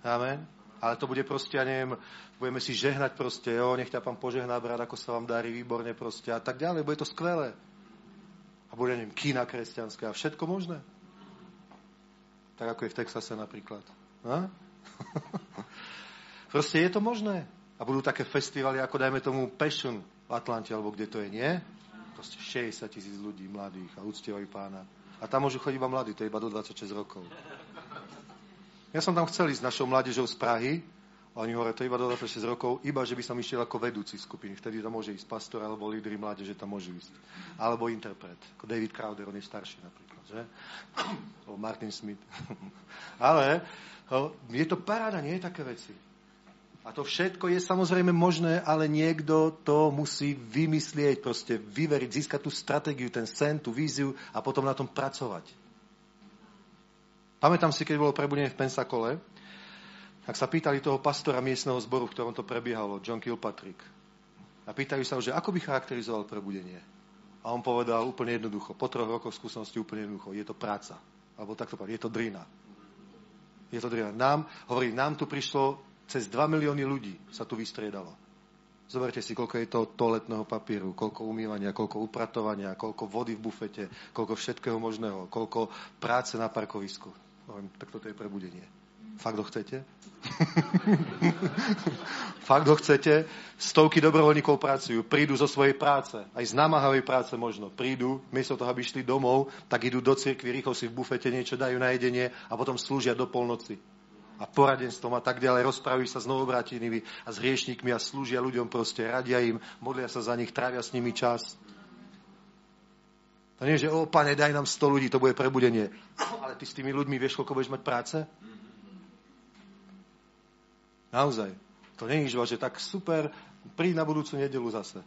Amen. Ale to bude proste, ja neviem, budeme si žehnať proste, jo, nech ťa pán požehná, brat, ako sa vám darí výborne proste a tak ďalej, bude to skvelé. A bude, neviem, kína kresťanská a všetko možné. Tak ako je v Texase napríklad. A? Proste je to možné. A budú také festivaly, ako dajme tomu Passion v Atlante, alebo kde to je, nie? Proste 60 tisíc ľudí mladých a uctievajú pána. A tam môžu chodiť iba mladí, to je iba do 26 rokov. Ja som tam chcel ísť s našou mládežou z Prahy, a oni hovoria, to iba do 26 rokov, iba že by som išiel ako vedúci skupiny. Vtedy tam môže ísť pastor alebo lídry mládeže tam môžu ísť. Alebo interpret, ako David Crowder, on je starší napríklad, že? O Martin Smith. Ale je to paráda, nie je také veci. A to všetko je samozrejme možné, ale niekto to musí vymyslieť, proste vyveriť, získať tú stratégiu, ten sen, tú víziu a potom na tom pracovať. Pamätám si, keď bolo prebudenie v Pensakole, tak sa pýtali toho pastora miestneho zboru, v ktorom to prebiehalo, John Kilpatrick. A pýtajú sa ho, že ako by charakterizoval prebudenie. A on povedal úplne jednoducho, po troch rokoch skúsenosti úplne jednoducho, je to práca. Alebo takto povedal, je to drina. Je to drina. Nám, hovorí, nám tu prišlo cez 2 milióny ľudí, sa tu vystriedalo. Zoberte si, koľko je to toaletného papieru, koľko umývania, koľko upratovania, koľko vody v bufete, koľko všetkého možného, koľko práce na parkovisku. Hovorím, tak toto je prebudenie. Fakt ho chcete? Fakt ho chcete? Stovky dobrovoľníkov pracujú, prídu zo svojej práce, aj z namáhavej práce možno. Prídu, miesto toho, aby išli domov, tak idú do cirkvi, rýchlo si v bufete niečo dajú na jedenie a potom slúžia do polnoci. A poradenstvom a tak ďalej rozprávajú sa s novobrátenými a s hriešnikmi a slúžia ľuďom proste, radia im, modlia sa za nich, trávia s nimi čas. To nie je, že o, pane, daj nám 100 ľudí, to bude prebudenie. Ale ty s tými ľuďmi vieš, koľko budeš mať práce? Naozaj. To nie je že tak super, príď na budúcu nedelu zase.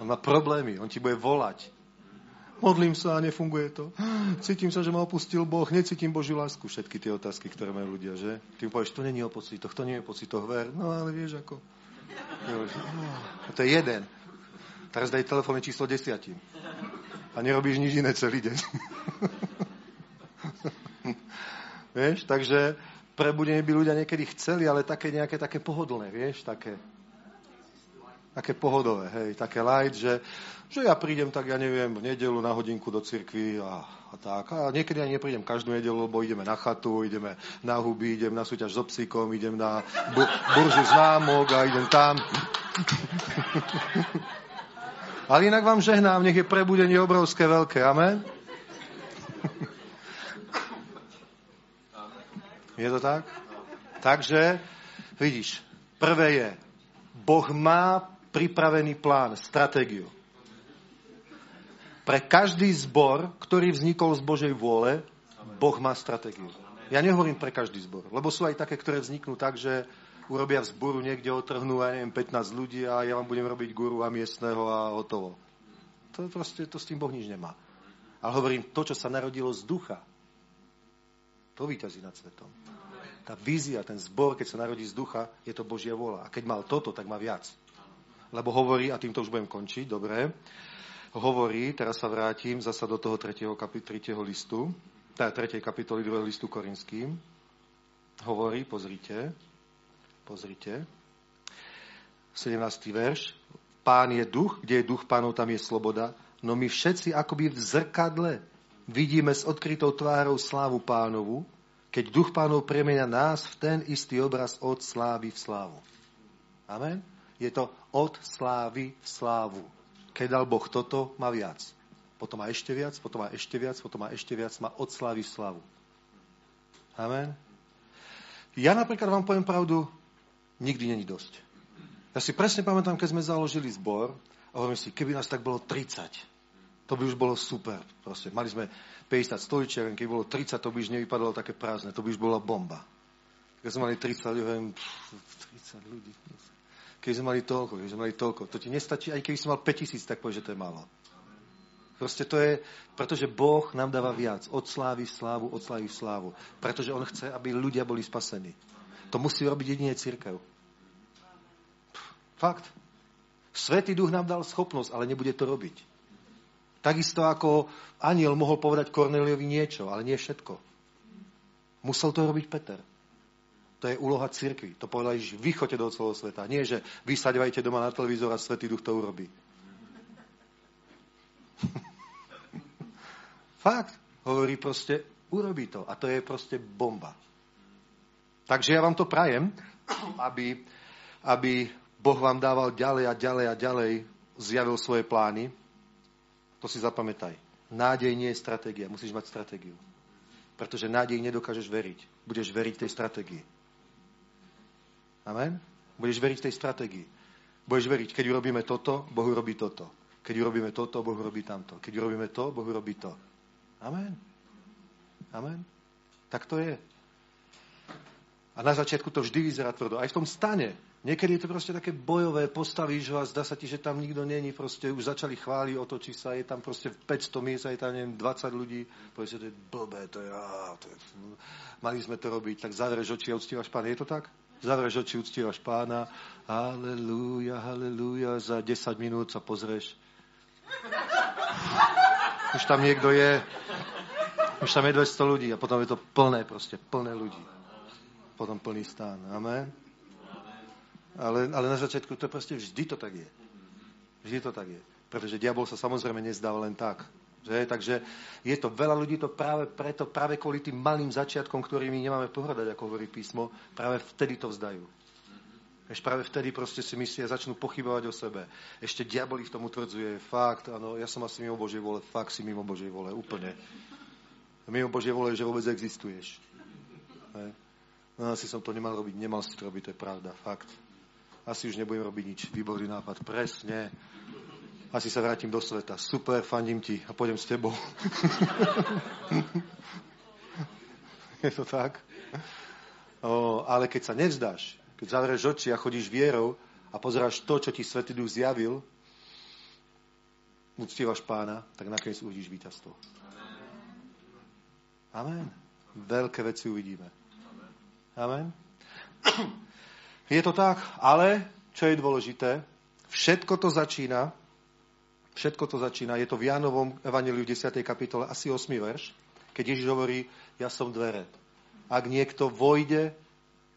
On má problémy, on ti bude volať. Modlím sa a nefunguje to. Cítim sa, že ma opustil Boh, necítim Božiu lásku. Všetky tie otázky, ktoré majú ľudia, že? Ty mu povieš, to není o pocitoch, to nie je o pocitoch, ver. No ale vieš ako. To je jeden. Teraz daj telefónne číslo desiatim. A nerobíš nič iné celý deň. vieš, takže prebudenie by ľudia niekedy chceli, ale také nejaké také pohodlné, vieš, také, také pohodové, hej, také light, že, že ja prídem tak, ja neviem, v nedelu na hodinku do cirkvi a, a tak. A niekedy aj neprídem každú nedelu, lebo ideme na chatu, ideme na huby, idem na súťaž s obsíkom, idem na bu- burzu známok a idem tam. Ale inak vám žehnám, nech je prebudenie obrovské, veľké. Amen. Je to tak? Takže, vidíš, prvé je, Boh má pripravený plán, stratégiu. Pre každý zbor, ktorý vznikol z Božej vôle, Boh má stratégiu. Ja nehovorím pre každý zbor, lebo sú aj také, ktoré vzniknú tak, že urobia vzboru niekde, otrhnú, ja neviem, 15 ľudí a ja vám budem robiť guru a miestného a hotovo. To proste, to s tým Boh nič nemá. Ale hovorím, to, čo sa narodilo z ducha, to víťazí nad svetom. Tá vízia, ten zbor, keď sa narodí z ducha, je to Božia vola. A keď mal toto, tak má viac. Lebo hovorí, a týmto už budem končiť, dobre, hovorí, teraz sa vrátim zasa do toho 3. Kapi, 3. listu, teda 3. kapitoly 2. listu Korinským. Hovorí, pozrite, pozrite, 17. verš, Pán je duch, kde je duch pánov, tam je sloboda, no my všetci akoby v zrkadle vidíme s odkrytou tvárou slávu pánovu, keď duch pánov premenia nás v ten istý obraz od slávy v slávu. Amen? Je to od slávy v slávu. Keď dal Boh toto, má viac. Potom má ešte viac, potom má ešte viac, potom má ešte viac, má od slávy v slávu. Amen? Ja napríklad vám poviem pravdu, nikdy není dosť. Ja si presne pamätám, keď sme založili zbor a hovorím si, keby nás tak bolo 30, to by už bolo super. Proste. Mali sme 50 stoličiek, keď bolo 30, to by už nevypadalo také prázdne, to by už bola bomba. Keď sme mali 30, ja viem, 30 ľudí. Keď sme mali toľko, keď sme mali toľko, to ti nestačí, aj keby si mal 5000, tak povieš, že to je málo. Proste to je, pretože Boh nám dáva viac. Od slávy v slávu, od slávy v slávu. Pretože On chce, aby ľudia boli spasení. To musí robiť jedine církev. Fakt. Svetý duch nám dal schopnosť, ale nebude to robiť. Takisto ako aniel mohol povedať Korneliovi niečo, ale nie všetko. Musel to robiť Peter. To je úloha cirkvi. To povedal že vy do celého sveta. Nie, že vy saďvajte doma na televízor a Svetý Duch to urobí. Fakt. Hovorí proste, urobí to. A to je proste bomba. Takže ja vám to prajem, aby, aby Boh vám dával ďalej a ďalej a ďalej zjavil svoje plány, to si zapamätaj. Nádej nie je stratégia. Musíš mať stratégiu. Pretože nádej nedokážeš veriť. Budeš veriť tej stratégii. Amen? Budeš veriť tej stratégii. Budeš veriť, keď urobíme toto, Boh urobí toto. Keď urobíme toto, Boh urobí tamto. Keď urobíme to, Boh urobí to. Amen. Amen. Tak to je. A na začiatku to vždy vyzerá tvrdo. Aj v tom stane. Niekedy je to proste také bojové, postavíš ho a zdá sa ti, že tam nikto není, proste už začali chváliť, otočí sa, je tam proste 500 miest, je tam neviem, 20 ľudí, proste to je blbé, to je, á, to je, mali sme to robiť, tak zavrieš oči a uctívaš pána. Je to tak? Zavrieš oči, uctívaš pána, halleluja, halleluja, za 10 minút sa pozrieš. Už tam niekto je, už tam je 200 ľudí a potom je to plné proste, plné ľudí. Potom plný stán. Amen. Ale, ale na začiatku to proste vždy to tak je. Vždy to tak je. Pretože diabol sa samozrejme nezdá len tak. Že? Takže je to, veľa ľudí to práve preto, práve kvôli tým malým začiatkom, ktorými nemáme pohľadať, ako hovorí písmo, práve vtedy to vzdajú. Ešte práve vtedy proste si myslia, začnú pochybovať o sebe. Ešte diabol ich tomu tvrdzuje, fakt, áno, ja som asi mimo Božej vole, fakt si mimo Božej vole, úplne. Mimo Božej vole, že vôbec existuješ. Hej. No, asi som to nemal robiť, nemal si to robiť, to je pravda, fakt asi už nebudem robiť nič. Výborný nápad. Presne. Asi sa vrátim do sveta. Super, fandím ti a pôjdem s tebou. Je to tak? O, ale keď sa nevzdáš, keď zavrieš oči a chodíš vierou a pozeráš to, čo ti Svetý Duch zjavil, uctievaš pána, tak nakoniec uvidíš víťazstvo. Amen. Veľké veci uvidíme. Amen. Je to tak, ale čo je dôležité, všetko to začína, všetko to začína, je to v Jánovom evaneliu v 10. kapitole, asi 8. verš, keď Ježiš hovorí, ja som dvere. Ak niekto vojde,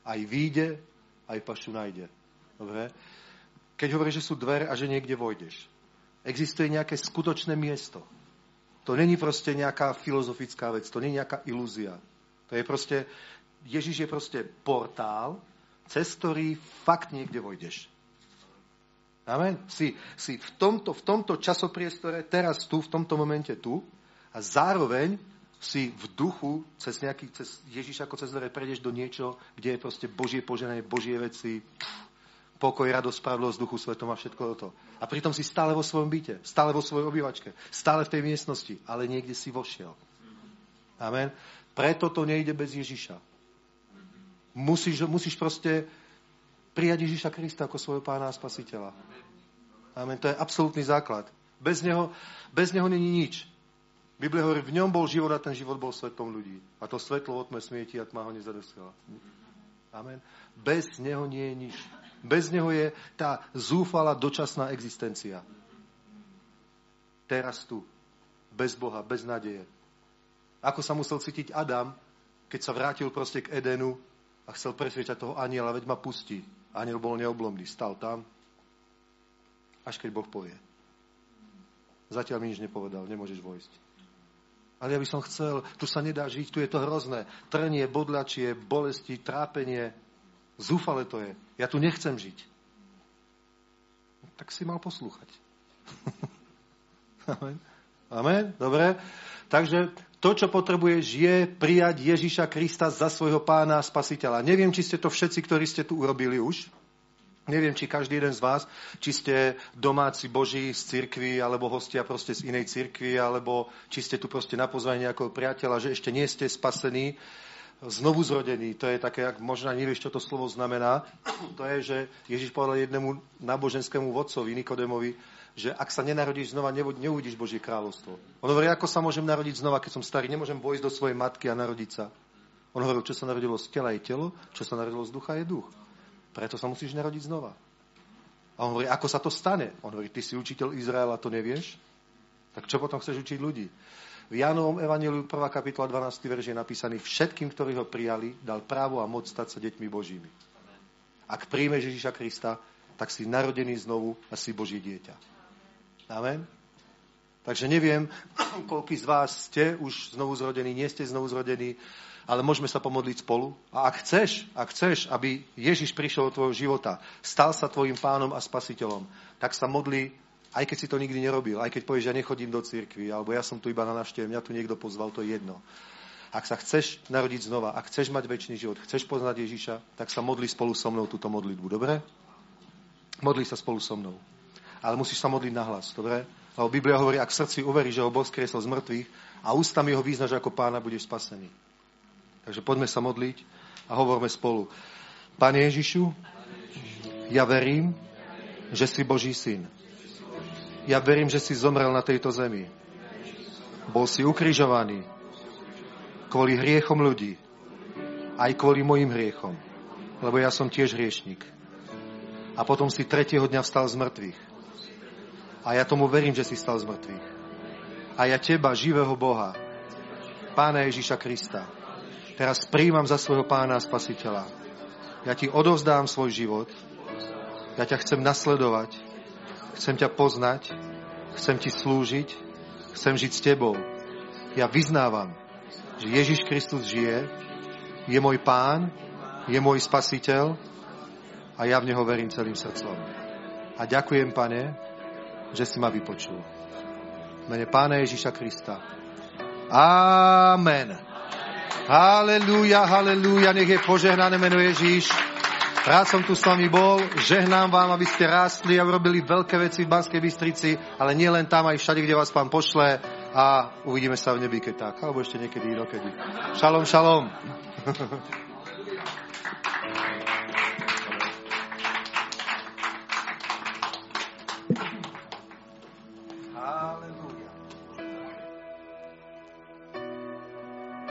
aj výjde, aj pašu nájde. Dobre? Keď hovorí, že sú dvere a že niekde vojdeš. Existuje nejaké skutočné miesto. To není proste nejaká filozofická vec, to není nejaká ilúzia. To je proste, Ježiš je proste portál, cez ktorý fakt niekde vojdeš. Amen. Si, si v, tomto, v tomto časopriestore, teraz tu, v tomto momente tu a zároveň si v duchu cez nejaký, cez Ježiš ako cez dvere prejdeš do niečo, kde je proste Božie poženanie, Božie veci, pokoj, radosť, spravodlivosť duchu svetom a všetko to. A pritom si stále vo svojom byte, stále vo svojej obývačke, stále v tej miestnosti, ale niekde si vošiel. Amen. Preto to nejde bez Ježiša. Musíš, musíš proste prijať Ježiša Krista ako svojho pána a spasiteľa. Amen. To je absolútny základ. Bez neho, bez neho není nič. Biblia hovorí, v ňom bol život a ten život bol svetom ľudí. A to svetlo od tme smieti a tma ho nezadosila. Amen. Bez neho nie je nič. Bez neho je tá zúfala dočasná existencia. Teraz tu. Bez Boha, bez nádeje. Ako sa musel cítiť Adam, keď sa vrátil proste k Edenu a chcel presviečať toho aniela, veď ma pustí. Aniel bol neoblomný, stal tam, až keď Boh povie. Zatiaľ mi nič nepovedal, nemôžeš vojsť. Ale ja by som chcel, tu sa nedá žiť, tu je to hrozné. Trnie, bodľačie, bolesti, trápenie. Zúfale to je. Ja tu nechcem žiť. Tak si mal poslúchať. Amen. Amen. Dobre. Takže to, čo potrebuješ, je prijať Ježiša Krista za svojho pána a spasiteľa. Neviem, či ste to všetci, ktorí ste tu urobili už. Neviem, či každý jeden z vás, či ste domáci Boží z cirkvi, alebo hostia proste z inej cirkvi, alebo či ste tu proste na pozvanie nejakého priateľa, že ešte nie ste spasení, znovu zrodení. To je také, ak možno nevieš, čo to slovo znamená. To je, že Ježiš povedal jednému náboženskému vodcovi, Nikodemovi, že ak sa nenarodíš znova, neuvidíš Božie kráľovstvo. On hovorí, ako sa môžem narodiť znova, keď som starý, nemôžem vojsť do svojej matky a narodiť sa. On hovorí, čo sa narodilo z tela je telo, čo sa narodilo z ducha je duch. Preto sa musíš narodiť znova. A on hovorí, ako sa to stane? On hovorí, ty si učiteľ Izraela, to nevieš? Tak čo potom chceš učiť ľudí? V Jánovom evaneliu 1. kapitola 12. verž je napísaný, všetkým, ktorí ho prijali, dal právo a moc stať sa deťmi Božími. Ak príjmeš Ježiša Krista, tak si narodený znovu a si Boží dieťa. Amen. Takže neviem, koľký z vás ste už znovu zrodení, nie ste znovu zrodení, ale môžeme sa pomodliť spolu. A ak chceš, ak chceš, aby Ježiš prišiel do tvojho života, stal sa tvojim pánom a spasiteľom, tak sa modli, aj keď si to nikdy nerobil, aj keď povieš, že ja nechodím do cirkvi, alebo ja som tu iba na návšteve, mňa tu niekto pozval, to je jedno. Ak sa chceš narodiť znova, ak chceš mať väčší život, chceš poznať Ježiša, tak sa modli spolu so mnou túto modlitbu, dobre? Modli sa spolu so mnou. Ale musíš sa modliť nahlas, dobre? Lebo Biblia hovorí, ak v srdci uveríš, že ho Boh skriesol z mŕtvych a ústami ho vyznaš ako pána, budeš spasený. Takže poďme sa modliť a hovorme spolu. Pane Ježišu, ja verím, že si Boží syn. Ja verím, že si zomrel na tejto zemi. Bol si ukrižovaný kvôli hriechom ľudí, aj kvôli mojim hriechom, lebo ja som tiež hriešnik. A potom si tretieho dňa vstal z mŕtvych. A ja tomu verím, že si stal z mŕtvych. A ja teba, živého Boha, Pána Ježíša Krista, teraz príjmam za svojho Pána a Spasiteľa. Ja ti odovzdám svoj život, ja ťa chcem nasledovať, chcem ťa poznať, chcem ti slúžiť, chcem žiť s tebou. Ja vyznávam, že Ježiš Kristus žije, je môj pán, je môj spasiteľ a ja v Neho verím celým srdcom. A ďakujem, pane, že si ma vypočul. V mene Pána Ježiša Krista. Amen. Halelúja, halelúja, nech je požehnané meno Ježíš. Rád som tu s vami bol, žehnám vám, aby ste rástli a urobili veľké veci v Banskej Bystrici, ale nie len tam, aj všade, kde vás pán pošle a uvidíme sa v nebi, keď tak, alebo ešte niekedy inokedy. Šalom, šalom.